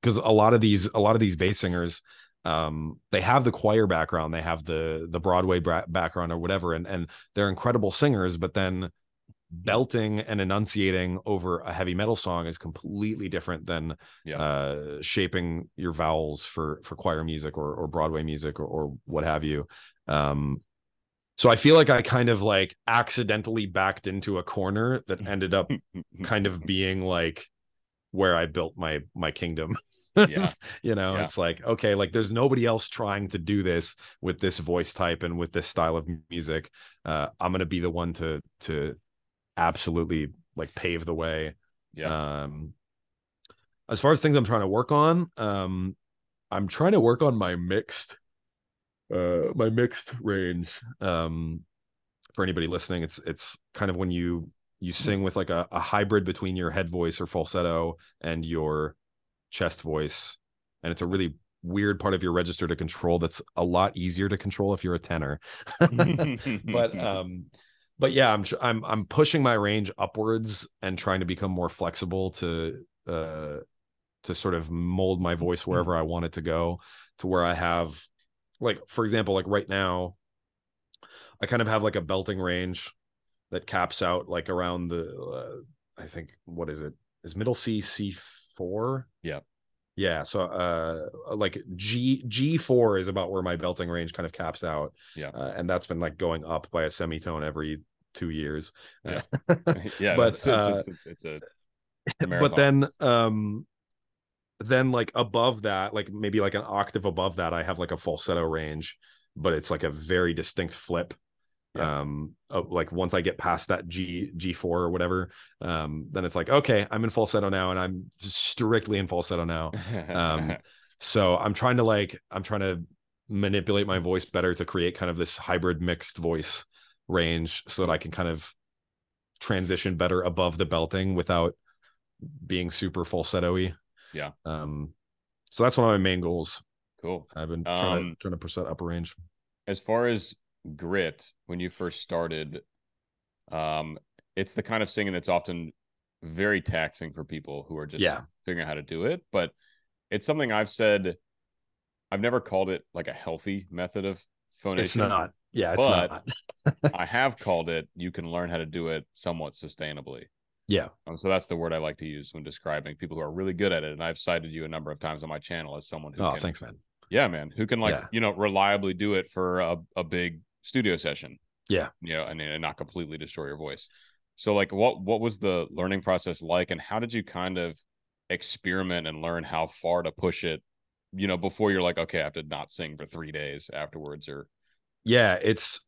because a lot of these a lot of these bass singers um they have the choir background they have the the broadway bra- background or whatever and and they're incredible singers but then belting and enunciating over a heavy metal song is completely different than Yeah. uh shaping your vowels for for choir music or or broadway music or, or what have you um so i feel like i kind of like accidentally backed into a corner that ended up kind of being like where I built my my kingdom. Yeah. you know, Yeah. it's like okay, like there's nobody else trying to do this with this voice type and with this style of music. Uh I'm going to be the one to to absolutely like pave the way. yeah. Um as far as things I'm trying to work on, um I'm trying to work on my mixed uh my mixed range. Um for anybody listening, it's it's kind of when you you sing with like a, a hybrid between your head voice or falsetto and your chest voice. And it's a really weird part of your register to control that's a lot easier to control if you're a tenor. but um but yeah i'm i'm i'm pushing my range upwards and trying to become more flexible to uh to sort of mold my voice wherever i want it to go to where i have like for example like right now i kind of have like a belting range that caps out like around the uh, i think what is it is middle c c4 Yeah. yeah so uh like g g4 is about where my belting range kind of caps out Yeah. uh, and that's been like going up by a semitone every two years Yeah. Yeah, but, that's, uh, it's, it's, it's, it's a but then um then like above that like maybe like an octave above that i have like a falsetto range but it's like a very distinct flip Yeah. um of, like once i get past that g g4 or whatever um then it's like okay i'm in falsetto now and i'm strictly in falsetto now um so i'm trying to like i'm trying to manipulate my voice better to create kind of this hybrid mixed voice range so that i can kind of transition better above the belting without being super falsetto-y Yeah. um so that's one of my main goals cool. i've been trying Um, to trying to push that upper range As far as grit, when you first started, um, it's the kind of singing that's often very taxing for people who are just Yeah. figuring out how to do it. But it's something I've said. I've never called it like a healthy method of phonation. it's not yeah it's but- not I have called it. You can learn how to do it somewhat sustainably. Yeah. Um, so that's the word I like to use when describing people who are really good at it. And I've cited you a number of times on my channel as someone who Oh, can, thanks, man. yeah, man, who can like, Yeah. you know, reliably do it for a, a big studio session. Yeah. You know, and, and not completely destroy your voice. So like what what was the learning process like and how did you kind of experiment and learn how far to push it, you know, before you're like, okay, I have to not sing for three days afterwards or Yeah, it's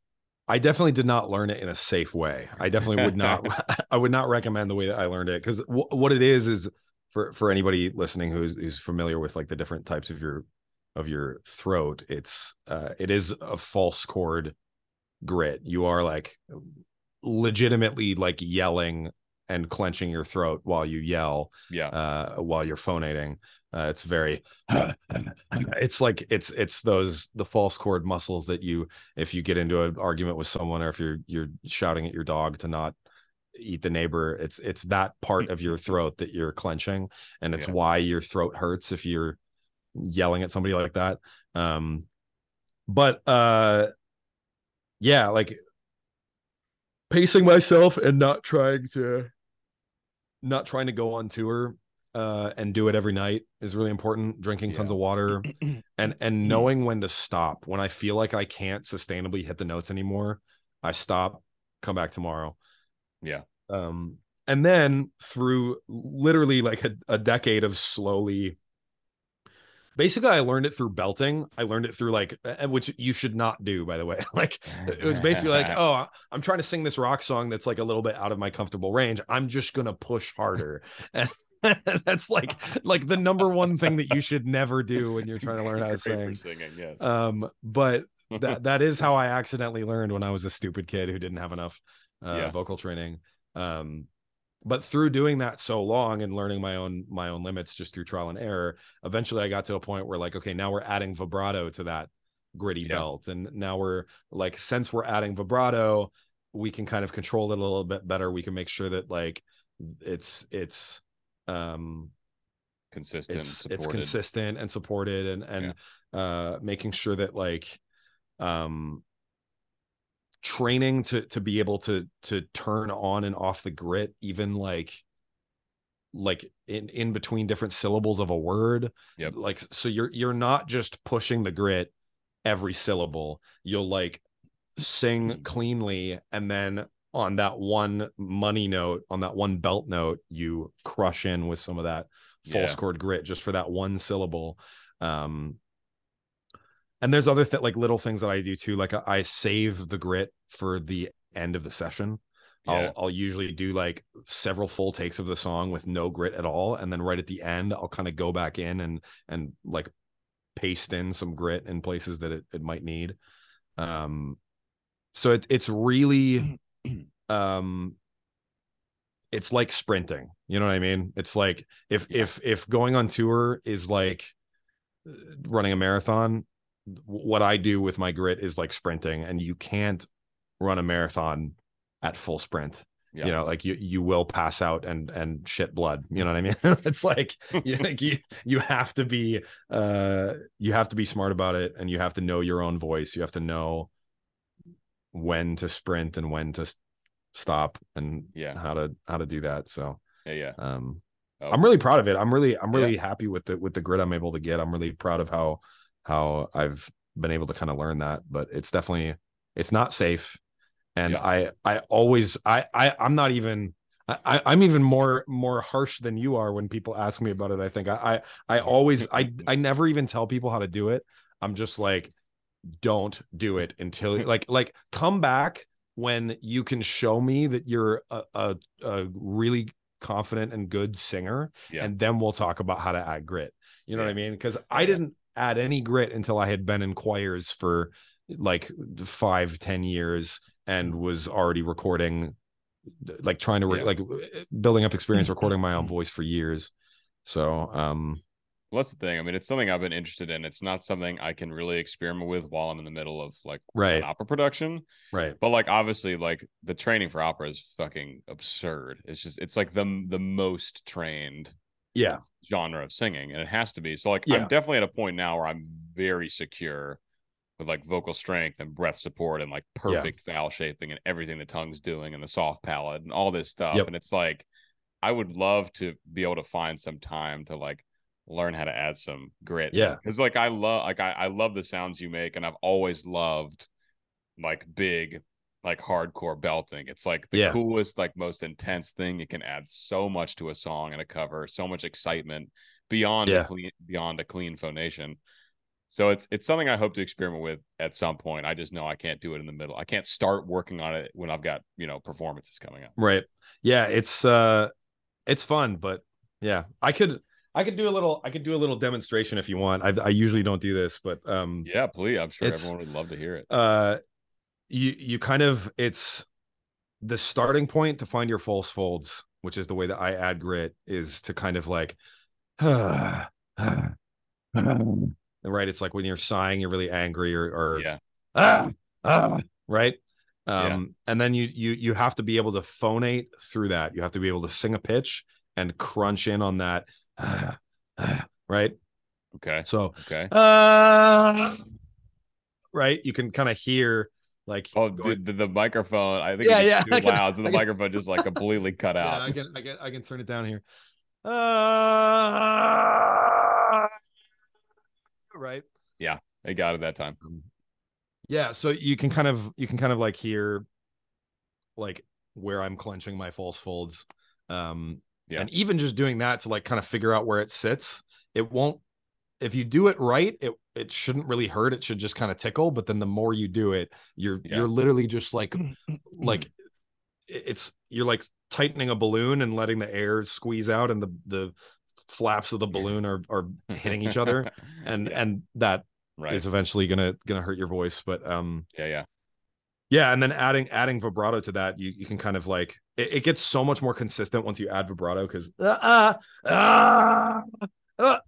I definitely did not learn it in a safe way. I definitely would not I would not recommend the way that I learned it cuz w- what it is is for for anybody listening who's who's familiar with like the different types of your of your throat, it's uh it is a false chord grit. You are like legitimately like yelling and clenching your throat while you yell yeah. uh while you're phonating uh, it's very it's like it's it's those the false chord muscles that you if you get into an argument with someone or if you're you're shouting at your dog to not eat the neighbor it's it's that part of your throat that you're clenching and it's Yeah. why your throat hurts if you're yelling at somebody like that um but uh yeah like pacing myself and not trying to not trying to go on tour uh and do it every night is really important. Drinking tons of water and and knowing when to stop. When i feel like i can't sustainably hit the notes anymore i stop come back tomorrow. Yeah. um and then through literally like a, a decade of slowly basically i learned it through belting. I learned it through like which you should not do by the way. Like it was basically like oh i'm trying to sing this rock song that's like a little bit out of my comfortable range. I'm just gonna push harder. And that's like like the number one thing that you should never do when you're trying to learn how to sing. singing, yes. um but that that is how i accidentally learned when i was a stupid kid who didn't have enough uh, Yeah. vocal training. Um but through doing that so long and learning my own my own limits just through trial and error eventually i got to a point where like okay now we're adding vibrato to that gritty Yeah. belt. And now we're like since we're adding vibrato we can kind of control it a little bit better. We can make sure that like it's it's um consistent, it's it's consistent and supported and and uh making sure that like um training to to be able to to turn on and off the grit even like like in in between different syllables of a word Yep. like so you're you're not just pushing the grit every syllable you'll like sing Mm. cleanly and then on that one money note on that one belt note you crush in with some of that false Yeah. chord grit just for that one syllable um and there's other th- like little things that i do too like I, save the grit for the end of the session Yeah. I'll I'll usually do like several full takes of the song with no grit at all, and then right at the end I'll kind of go back in and and like paste in some grit in places that it, it might need. Um, so it, it's really um, it's like sprinting. You know what I mean? It's like if Yeah. if if going on tour is like uh, running a marathon, what I do with my grit is like sprinting, and you can't run a marathon at full sprint Yeah. you know like you you will pass out and and shit blood you know what i mean it's like you, like you you have to be uh you have to be smart about it and you have to know your own voice you have to know when to sprint and when to stop and Yeah. how to how to do that so yeah, yeah. um Oh, i'm really proud of it i'm really i'm really happy with the with the grit i'm able to get i'm really proud of how how i've been able to kind of learn that but it's definitely it's not safe and Yeah. i i always i i i'm not even I, I'm even more more harsh than you are when people ask me about it. I think I I, I always I I never even tell people how to do it. I'm just like, don't do it until like like come back when you can show me that you're a a, a really confident and good singer, Yeah. and then we'll talk about how to add grit. You know what I mean? Because I yeah. didn't add any grit until I had been in choirs for like five ten years and mm. was already recording like trying to re- Yeah. like eh, building up experience mm, mm, recording my own voice for years so um Well, that's the thing. I mean, it's something I've been interested in. It's not something I can really experiment with while I'm in the middle of like right an opera production. right But like, obviously, like the training for opera is fucking absurd. It's just, it's like the the most trained yeah genre of singing, and it has to be. So like, Yeah. I'm definitely at a point now where I'm very secure with like vocal strength and breath support and like perfect vowel shaping and everything the tongue's doing and the soft palate and all this stuff. Yep. And it's like I would love to be able to find some time to like learn how to add some grit. Yeah. Because like I love like I, I love the sounds you make and I've always loved like big like hardcore belting. It's like the Yeah. coolest, like most intense thing. It can add so much to a song and a cover, so much excitement beyond Yeah. a clean beyond a clean phonation. So it's it's something I hope to experiment with at some point. I just know I can't do it in the middle. I can't start working on it when I've got, you know, performances coming up. Right. Yeah, it's uh it's fun, but yeah. I could I could do a little I could do a little demonstration if you want. I I usually don't do this, but um Yeah, please. I'm sure everyone would love to hear it. uh you you kind of it's the starting point to find your false folds, which is the way that I add grit is to kind of like right it's like when you're sighing you're really angry or or Yeah. ah, ah, right um Yeah. and then you you you have to be able to phonate through that you have to be able to sing a pitch and crunch in on that ah, ah, right Okay. so Okay. uh, right you can kind of hear like Oh, going- the, the, microphone. I think Yeah, it's yeah, too can- loud, so the can- microphone just like completely cut out. yeah, i can i can i can turn it down here uh, right Yeah, I got it that time. yeah so you can kind of you can kind of like hear like where i'm clenching my false folds um Yeah. and even just doing that to like kind of figure out where it sits it won't if you do it right it it shouldn't really hurt it should just kind of tickle but then the more you do it you're Yeah. you're literally just like like it's you're like tightening a balloon and letting the air squeeze out and the the flaps of the balloon are are hitting each other and Yeah, and that is right. eventually gonna gonna hurt your voice but um Yeah, yeah. yeah and then adding adding vibrato to that you you can kind of like it, it gets so much more consistent once you add vibrato because uh, uh, uh, uh, uh,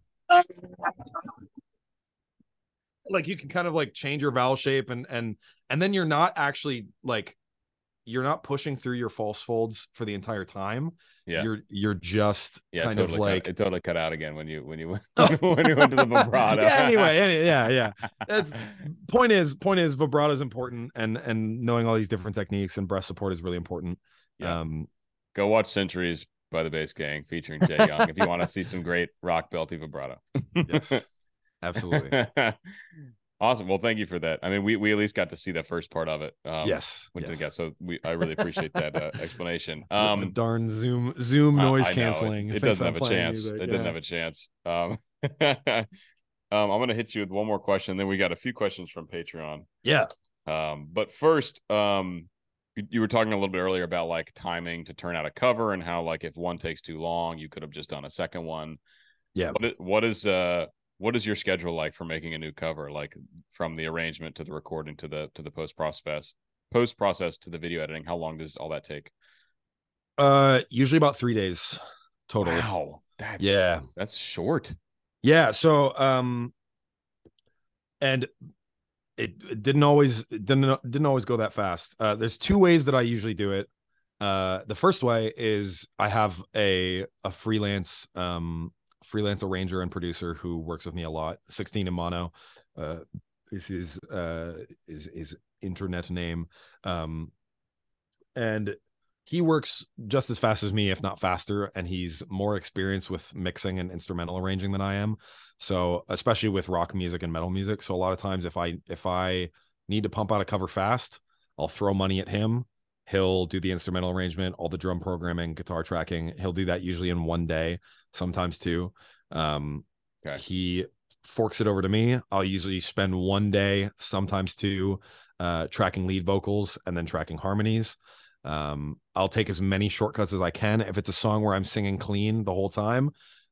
like you can kind of like change your vowel shape and and and then you're not actually like you're not pushing through your false folds for the entire time Yeah. you're you're just Yeah, kind totally of like cut, it totally cut out again when you when you went Oh. when you went to the vibrato. yeah, anyway, any- yeah, yeah. That's point is point is vibrato is important and and knowing all these different techniques and breath support is really important. Yeah. Um Go watch Centuries by the Bass Gang featuring Jay Young if you want to see some great rock belty vibrato. yes, absolutely. awesome. Well, thank you for that. I mean, we we at least got to see the first part of it. Um, yes. When yes. did it get? So we I really appreciate that uh, explanation. The- the Um, darn Zoom Zoom noise I it- canceling. It, thinks doesn't I'm have a chance. music, It doesn't have a chance. Um, um, I'm gonna hit you with one more question. Then we got a few questions from Patreon. Yeah. Um, but first, um, you, were talking a little bit earlier about like timing to turn out a cover and how like if one takes too long, you could have just done a second one. Yeah. What is, what is uh what is your schedule like for making a new cover? Like from the arrangement to the recording to the to the post process post process to the video editing. How long does all that take? Uh usually about three days total. Wow, that's Yeah. that's short. Yeah. So um and it, didn't always didn't didn't always go that fast. Uh there's two ways that I usually do it. Uh the first way is I have a a freelance um freelance arranger and producer who works with me a lot, 16 in mono. Uh is his uh is his internet name. Um and he works just as fast as me, if not faster, and he's more experienced with mixing and instrumental arranging than I am. So, especially with rock music and metal music. So, a lot of times, if I if I need to pump out a cover fast, I'll throw money at him. He'll do the instrumental arrangement, all the drum programming, guitar tracking. He'll do that usually in one day, sometimes two. Um, Okay. He forks it over to me. I'll usually spend one day, sometimes two, uh, tracking lead vocals and then tracking harmonies. Um, I'll take as many shortcuts as I can. If it's a song where I'm singing clean the whole time,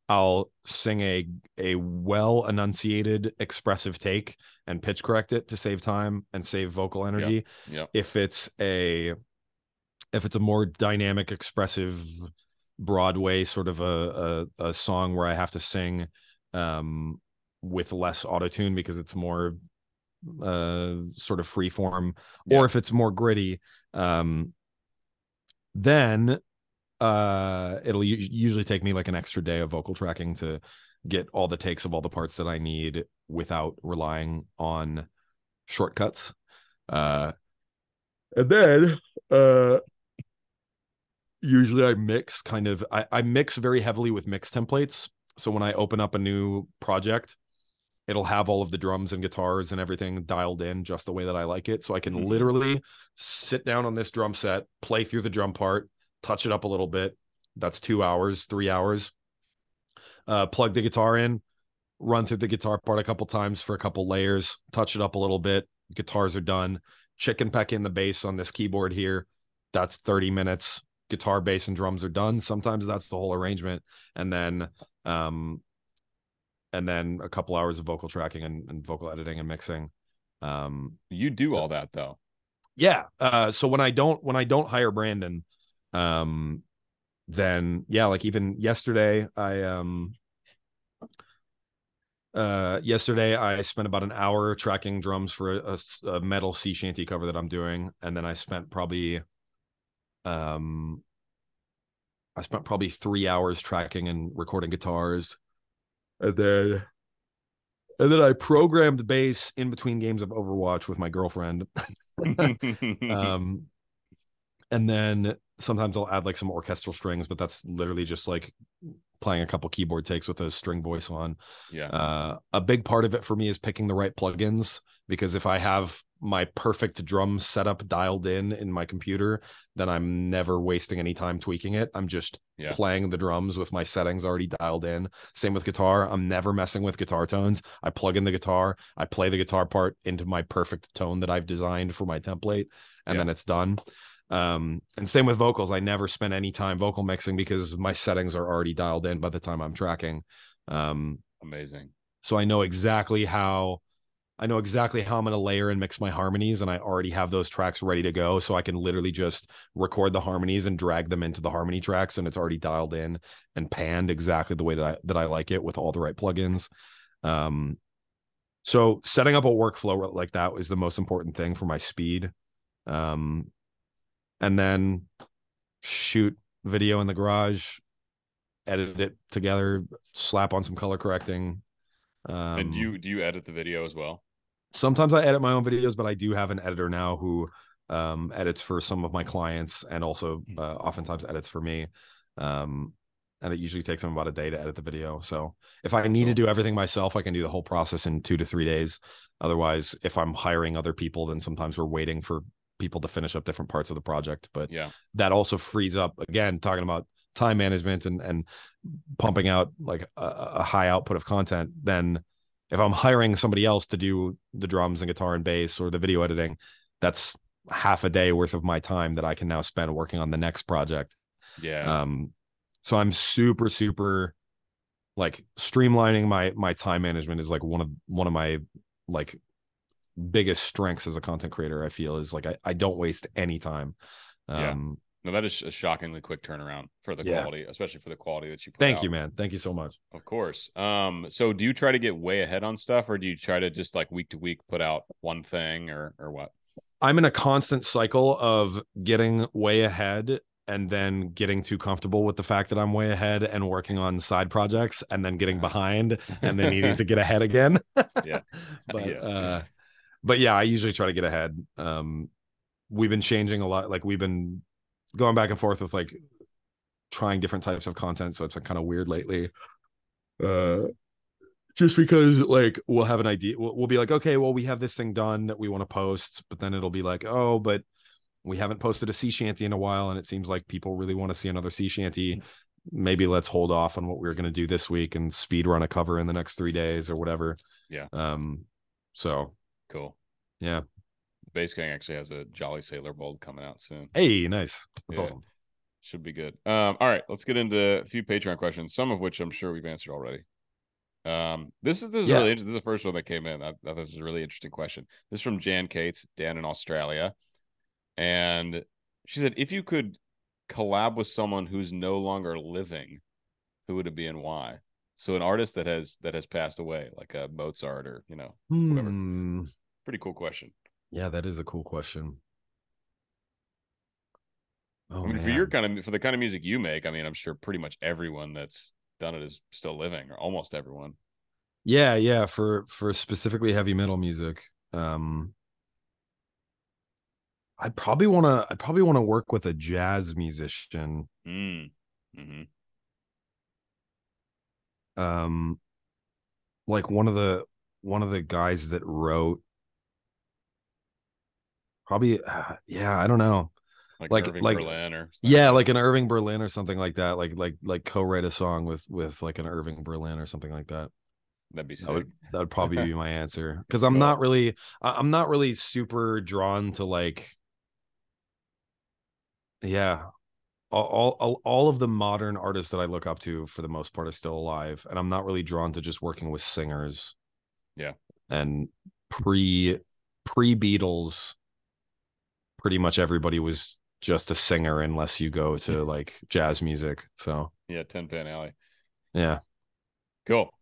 I'll sing a a well enunciated expressive take and pitch correct it to save time and save vocal energy. If it's a if it's a more dynamic, expressive Broadway sort of a a, a song where I have to sing um with less auto tune because it's more uh sort of free form Yeah. or if it's more gritty um then uh it'll u- usually take me like an extra day of vocal tracking to get all the takes of all the parts that I need without relying on shortcuts uh and then uh usually I mix kind of I, I mix very heavily with mix templates. So when I open up a new project, it'll have all of the drums and guitars and everything dialed in just the way that I like it. So I can Mhm. literally sit down on this drum set, play through the drum part, touch it up a little bit. That's two hours, three hours. Uh, plug the guitar in, run through the guitar part a couple times for a couple layers, touch it up a little bit. Guitars are done. Chicken peck in the bass on this keyboard here. That's 30 minutes. Guitar, bass, and drums are done. Sometimes that's the whole arrangement. And then um and then a couple hours of vocal tracking and, and vocal editing and mixing. Um You do So- all that though. yeah uh so when i don't when i don't hire brandon um then yeah like even yesterday i um uh yesterday i spent about an hour tracking drums for a metal sea shanty cover that i'm doing and then i spent probably um i spent probably three hours tracking and recording guitars and then and then i programmed bass in between games of overwatch with my girlfriend. Um and then sometimes i'll add like some orchestral strings but that's literally just like playing a couple keyboard takes with a string voice on. Yeah. uh a big part of it for me is picking the right plugins because if i have my perfect drum setup dialed in in my computer then i'm never wasting any time tweaking it. I'm just Yeah. playing the drums with my settings already dialed in. Same with guitar. I'm never messing with guitar tones. I plug in the guitar. I play the guitar part into my perfect tone that i've designed for my template and Yeah. then it's done um and same with vocals i never spend any time vocal mixing because my settings are already dialed in by the time i'm tracking um Amazing. so I know exactly how I know exactly how I'm going to layer and mix my harmonies and I already have those tracks ready to go so I can literally just record the harmonies and drag them into the harmony tracks and it's already dialed in and panned exactly the way that I that I like it with all the right plugins. Um so setting up a workflow like that is the most important thing for my speed. Um and then shoot video in the garage, edit it together, slap on some color correcting. Um, and do you do you edit the video as well? sometimes I edit my own videos, but I do have an editor now who um, edits for some of my clients and also Hmm. uh, oftentimes edits for me. Um, and it usually takes them about a day to edit the video. So if I need to do everything myself, I can do the whole process in two to three days. Otherwise, if I'm hiring other people, then sometimes we're waiting for people to finish up different parts of the project. But Yeah. that also frees up again talking about time management and and pumping out like a, a high output of content then if i'm hiring somebody else to do the drums and guitar and bass or the video editing that's half a day worth of my time that i can now spend working on the next project Yeah. um so i'm super super like streamlining my my time management is like one of one of my like biggest strengths as a content creator i feel is like i, I don't waste any time Yeah. um no, that is a shockingly quick turnaround for the Yeah. quality, especially for the quality that you put thank out. you man thank you so much Of course. Um, so do you try to get way ahead on stuff or do you try to just like week to week put out one thing or or what? I'm in a constant cycle of getting way ahead and then getting too comfortable with the fact that I'm way ahead and working on side projects and then getting behind and then needing to get ahead again. Yeah. but Yeah. uh but yeah, I usually try to get ahead. Um we've been changing a lot like we've been going back and forth with like trying different types of content so it's been kind of weird lately. Uh just because like we'll have an idea we'll, we'll be like okay well we have this thing done that we want to post but then it'll be like oh but we haven't posted a sea shanty in a while and it seems like people really want to see another sea shanty maybe let's hold off on what we are going to do this week and speed run a cover in the next three days or whatever Yeah. um so Cool. yeah Bass Gang actually has a Jolly Sailor Bold coming out soon. hey nice that's Yeah. awesome Should be good. Um, all right, let's get into a few Patreon questions, some of which I'm sure we've answered already. Um, this is this is Yeah. really interesting. This is the first one that came in. I, I thought this was a really interesting question. This is from Jan Cates, Dan in Australia, and she said, if you could collab with someone who's no longer living, who would it be and why? So an artist that has that has passed away, like a Mozart or you know, Whatever. Hmm. pretty cool question. yeah that is a cool question oh, I mean, for your kind of for the kind of music you make, I mean, I'm sure pretty much everyone that's done it is still living, or almost everyone. yeah yeah for for specifically heavy metal music um I'd probably want to. I'd probably want to work with a jazz musician. Mm. hmm Um, like one of the one of the guys that wrote. Probably, yeah. I don't know. Like, Like- Irving like- Berlin or Yeah, like an Irving Berlin or something like that. Like like like co-write a song with with like an Irving Berlin or something like that. that'd be sick. That would that would probably be my answer because I'm Cool. not really I'm not really super drawn to like yeah all, all all of the modern artists that I look up to for the most part are still alive and I'm not really drawn to just working with singers Yeah. and pre pre Beatles pretty much everybody was just a singer unless you go to like jazz music so yeah, Tin Pan Alley. yeah Cool.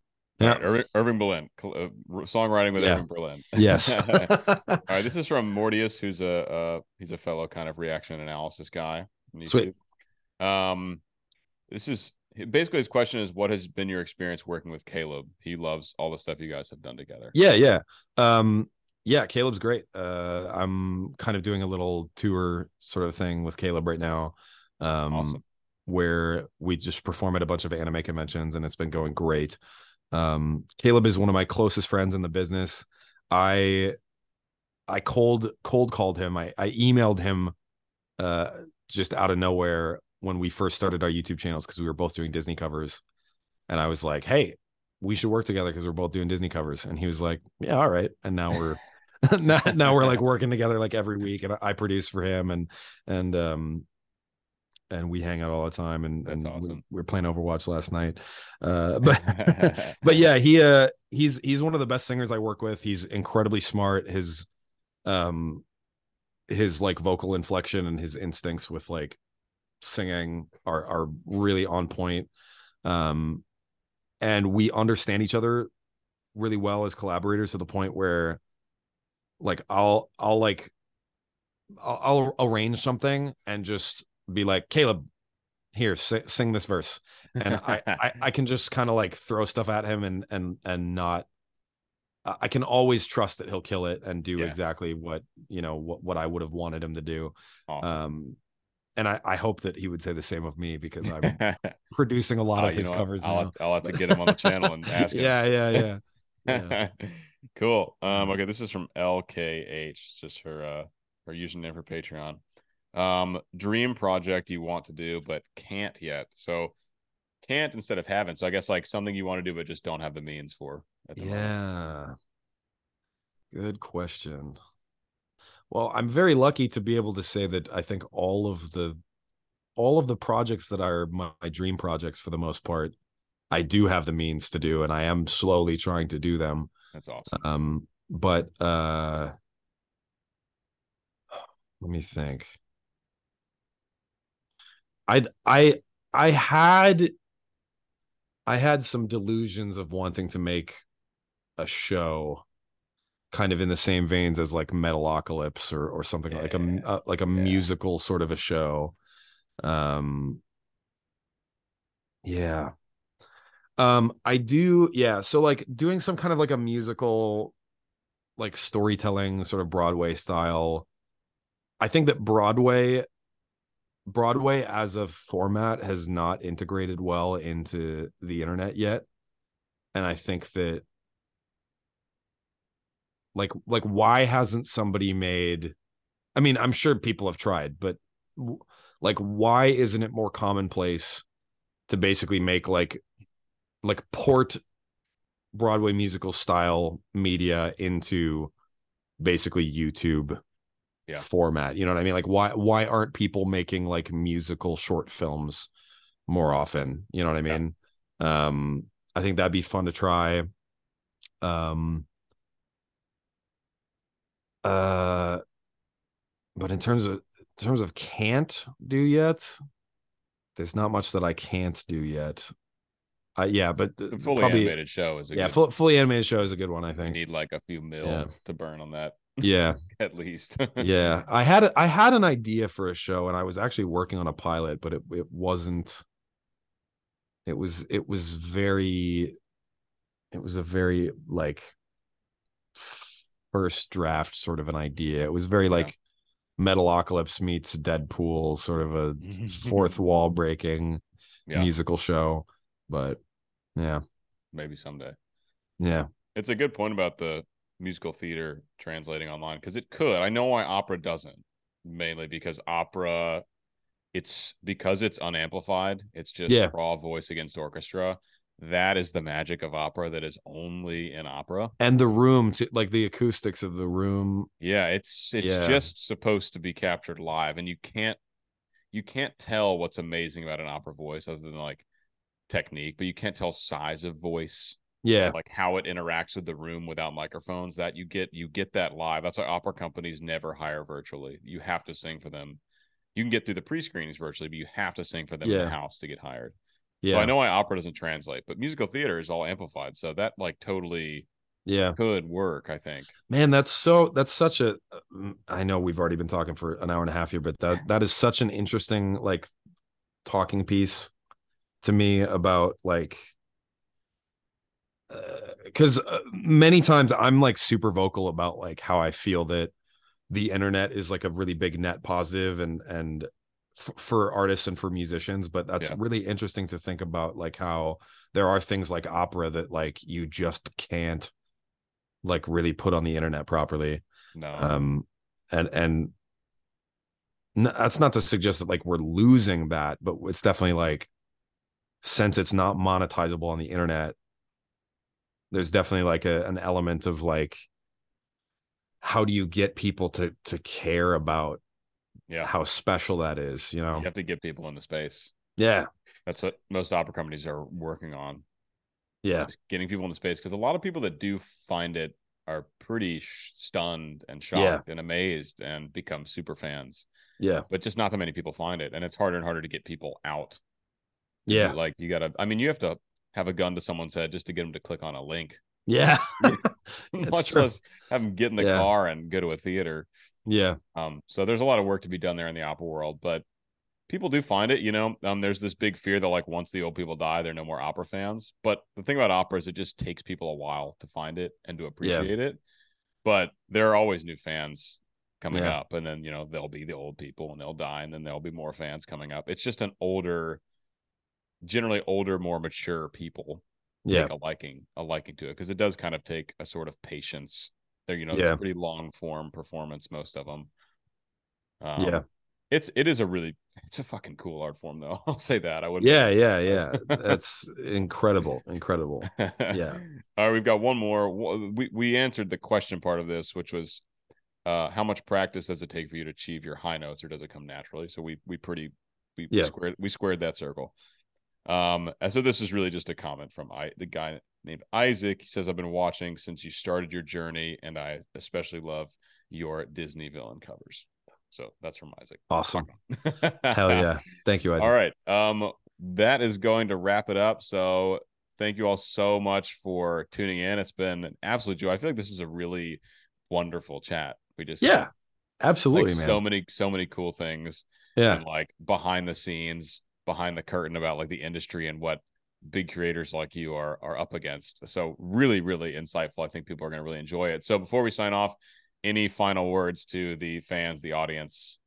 Yeah. Right, Irving, Irving Berlin, uh, songwriting with Yeah. Irving Berlin. yes All right, this is from Mortius, who's a uh, he's a fellow kind of reaction analysis guy. Sweet. Um, this is basically his question is, what has been your experience working with Caleb? He loves all the stuff you guys have done together. Yeah, yeah. Um yeah, Caleb's great. Uh I'm kind of doing a little tour sort of thing with Caleb right now. Um Awesome. where we just perform at a bunch of anime conventions and it's been going great. Um Caleb is one of my closest friends in the business. I I cold cold called him. I I emailed him uh just out of nowhere when we first started our YouTube channels because we were both doing Disney covers. And I was like, "Hey, we should work together because we're both doing Disney covers. And he was like, Yeah, all right. And now we're now, now we're like working together like every week and I produce for him and and um and we hang out all the time and, That's and we- awesome. we were playing Overwatch last night. Uh but but yeah, he uh he's he's one of the best singers I work with. He's incredibly smart. His um his like vocal inflection and his instincts with like singing are are really on point. Um and we understand each other really well as collaborators to the point where like I'll I'll like I'll, I'll arrange something and just be like Caleb here sing, sing this verse and I, I I can just kind of like throw stuff at him and and and not I can always trust that he'll kill it and do Yeah. exactly what you know what what I would have wanted him to do awesome. um and I I hope that he would say the same of me because I'm producing a lot Oh, of his know covers I'll, now. have, I'll have to get him on the channel and ask him. yeah yeah yeah yeah. cool. Um, okay, this is from LKH. It's just her uh her username for Patreon. Um, dream project you want to do but can't yet. So can't instead of haven't. So I guess like something you want to do but just don't have the means for. At the moment. Yeah. Good question. Well, I'm very lucky to be able to say that I think all of the all of the projects that are my, my dream projects for the most part, I do have the means to do and I am slowly trying to do them. That's awesome. Um but uh let me think. I I I had I had some delusions of wanting to make a show kind of in the same veins as like Metalocalypse or or something like a Yeah. uh, like a Yeah. musical sort of a show. Um yeah. Um I do yeah, so like doing some kind of like a musical like storytelling sort of Broadway style. I think that Broadway Broadway as a format has not integrated well into the internet yet. And I think that like like why hasn't somebody made I mean, I'm sure people have tried, but like why isn't it more commonplace to basically make like like port Broadway musical style media into basically YouTube Yeah. format. You know what I mean? Like why why aren't people making like musical short films more often? You know what I Yeah. mean? Um I think that'd be fun to try. Um uh but in terms of in terms of can't do yet, there's not much that I can't do yet. Uh, yeah, but The fully probably animated show is a yeah, full, fully animated show is a good one. I you think. need like a few mil Yeah. to burn on that Yeah, at least. yeah. I had I had an idea for a show, and I was actually working on a pilot, but it it wasn't. It was it was very. It was a very like first draft sort of an idea. It was very Yeah. like Metalocalypse meets Deadpool, sort of a fourth wall breaking Yeah. musical show. But yeah, Maybe someday. yeah, It's a good point about the musical theater translating online because it could. I know why opera doesn't, mainly because opera, it's because it's unamplified. It's just Yeah. raw voice against orchestra. That is the magic of opera that is only in opera. and the room, to, like the acoustics of the room. Yeah, it's it's Yeah. just supposed to be captured live, and you can't you can't tell what's amazing about an opera voice other than like technique, but you can't tell size of voice Yeah, like how it interacts with the room without microphones that you get you get that live that's why opera companies never hire virtually you have to sing for them you can get through the pre-screenings virtually but you have to sing for them in the house to get hired yeah, so i know why opera doesn't translate but musical theater is all amplified so that like totally yeah. could work i think Man, that's so that's such a mm, know we've already been talking for an hour and a half here, but that that is such an interesting like talking piece to me about like because uh, many times I'm like super vocal about like how I feel that the internet is like a really big net positive and and f- for artists and for musicians but that's Yeah. really interesting to think about like how there are things like opera that like you just can't like really put on the internet properly no um and and that's not to suggest that like we're losing that but it's definitely like since it's not monetizable on the internet there's definitely like a, an element of like how do you get people to to care about yeah. how special that is you know? You have to get people in the space. Yeah. That's what most opera companies are working on. Yeah. Is getting people in the space because a lot of people that do find it are pretty sh- stunned and Yeah. shocked and amazed and become super fans. Yeah. But just not that many people find it and it's harder and harder to get people out. Yeah. like you gotta i mean you have to have a gun to someone's head just to get them to click on a link. Yeah much true. less have them get in the Yeah. car and go to a theater. Yeah. Um so there's a lot of work to be done there in the opera world but people do find it you know? Um there's this big fear that like once the old people die they're no more opera fans. But the thing about opera is it just takes people a while to find it and to appreciate it. But there are always new fans coming Yeah. up and then you know they'll be the old people and they'll die and then there'll be more fans coming up. It's just an older generally older more mature people yeah. take a liking a liking to it because it does kind of take a sort of patience. There you know Yeah. it's pretty long form performance most of them um, Yeah. it's it is a really it's a fucking cool art form though i'll say that. I would yeah yeah yeah. That's incredible incredible. Yeah. all right we've got one more. We we answered the question part of this which was uh how much practice does it take for you to achieve your high notes or does it come naturally? So we we pretty we, Yeah. squared we squared that circle um and so this is really just a comment from i the guy named isaac he says i've been watching since you started your journey and i especially love your disney villain covers so that's from isaac awesome hell yeah thank you Isaac. all right. Um, that is going to wrap it up. So thank you all so much for tuning in. It's been an absolute joy. I feel like this is a really wonderful chat. We just yeah like absolutely man so many so many cool things yeah and like behind the scenes, behind the curtain about like the industry and what big creators like you are are up against. So really, really insightful. I think people are going to really enjoy it. So before we sign off, any final words to the fans, the audience,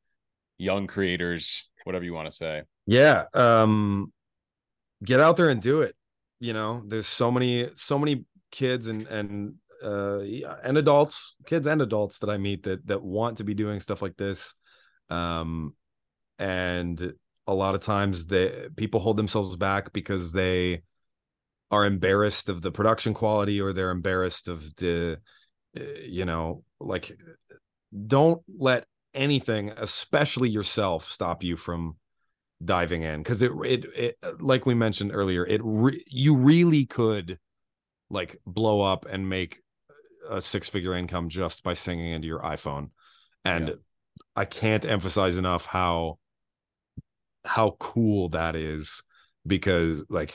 young creators, whatever you want to say? yeah um get out there and do it you know there's so many so many kids and and uh and adults kids and adults that i meet that that want to be doing stuff like this um and a lot of times they people hold themselves back because they are embarrassed of the production quality or they're embarrassed of the uh, you know like don't let anything especially yourself stop you from diving in because it, it it like we mentioned earlier it re- you really could like blow up and make a six figure income just by singing into your iphone and Yeah. i can't emphasize enough how how cool that is because like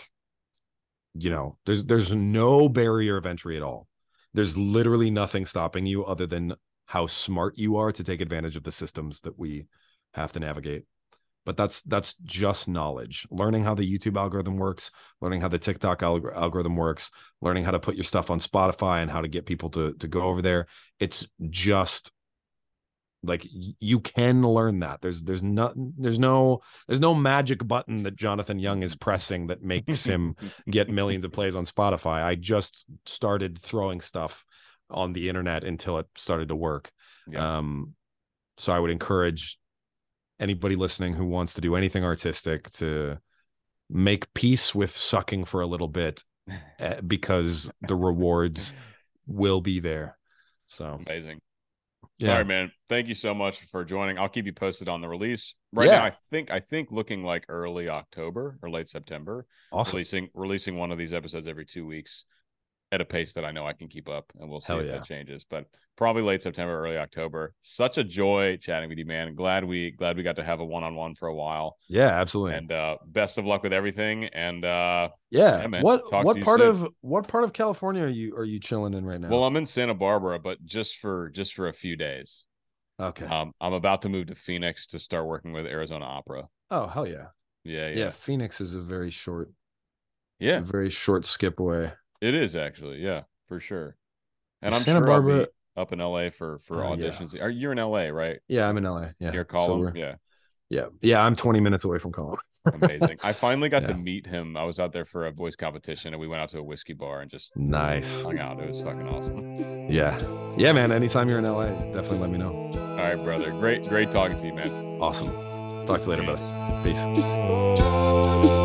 you know there's there's no barrier of entry at all. There's literally nothing stopping you other than how smart you are to take advantage of the systems that we have to navigate. But that's that's just knowledge. Learning how the youtube algorithm works learning how the tiktok alg- algorithm works learning how to put your stuff on spotify and how to get people to to go over there it's just like you can learn that there's there's not there's no there's no magic button that jonathan young is pressing that makes him get millions of plays on spotify i just started throwing stuff on the internet until it started to work Yeah. um so i would encourage anybody listening who wants to do anything artistic to make peace with sucking for a little bit eh, because the rewards will be there so Amazing. Yeah All right, man. Thank you so much for joining. I'll keep you posted on the release. Right Yeah. now, I think I think looking like early October or late September. awesome Releasing releasing one of these episodes every two weeks at a pace that I know I can keep up, and we'll see Hell if yeah. that changes. But probably late September, early October. Such a joy chatting with you, man. Glad we glad we got to have a one on one for a while. yeah absolutely And uh best of luck with everything. And uh yeah, yeah, man. what Talk what part soon. of what part of california are you are you chilling in right now well, I'm in Santa Barbara, but just for just for a few days. okay Um, I'm about to move to Phoenix to start working with Arizona Opera. oh hell yeah. Yeah, yeah yeah, phoenix is a very short yeah. a very short skip away It is actually, yeah, for sure. And I'm Santa sure Barbara- I'll be up in LA for for uh, yeah. auditions. Are you're in LA, right? yeah i'm in la yeah Near So Column. we're- yeah, yeah yeah i'm 20 minutes away from column amazing. I finally got to meet him. I was out there for a voice competition, and we went out to a whiskey bar and just nice hung out. It was fucking awesome. yeah yeah man anytime you're in la definitely let me know All right, brother. Great, great talking to you, man. awesome talk to you later Peace. brother peace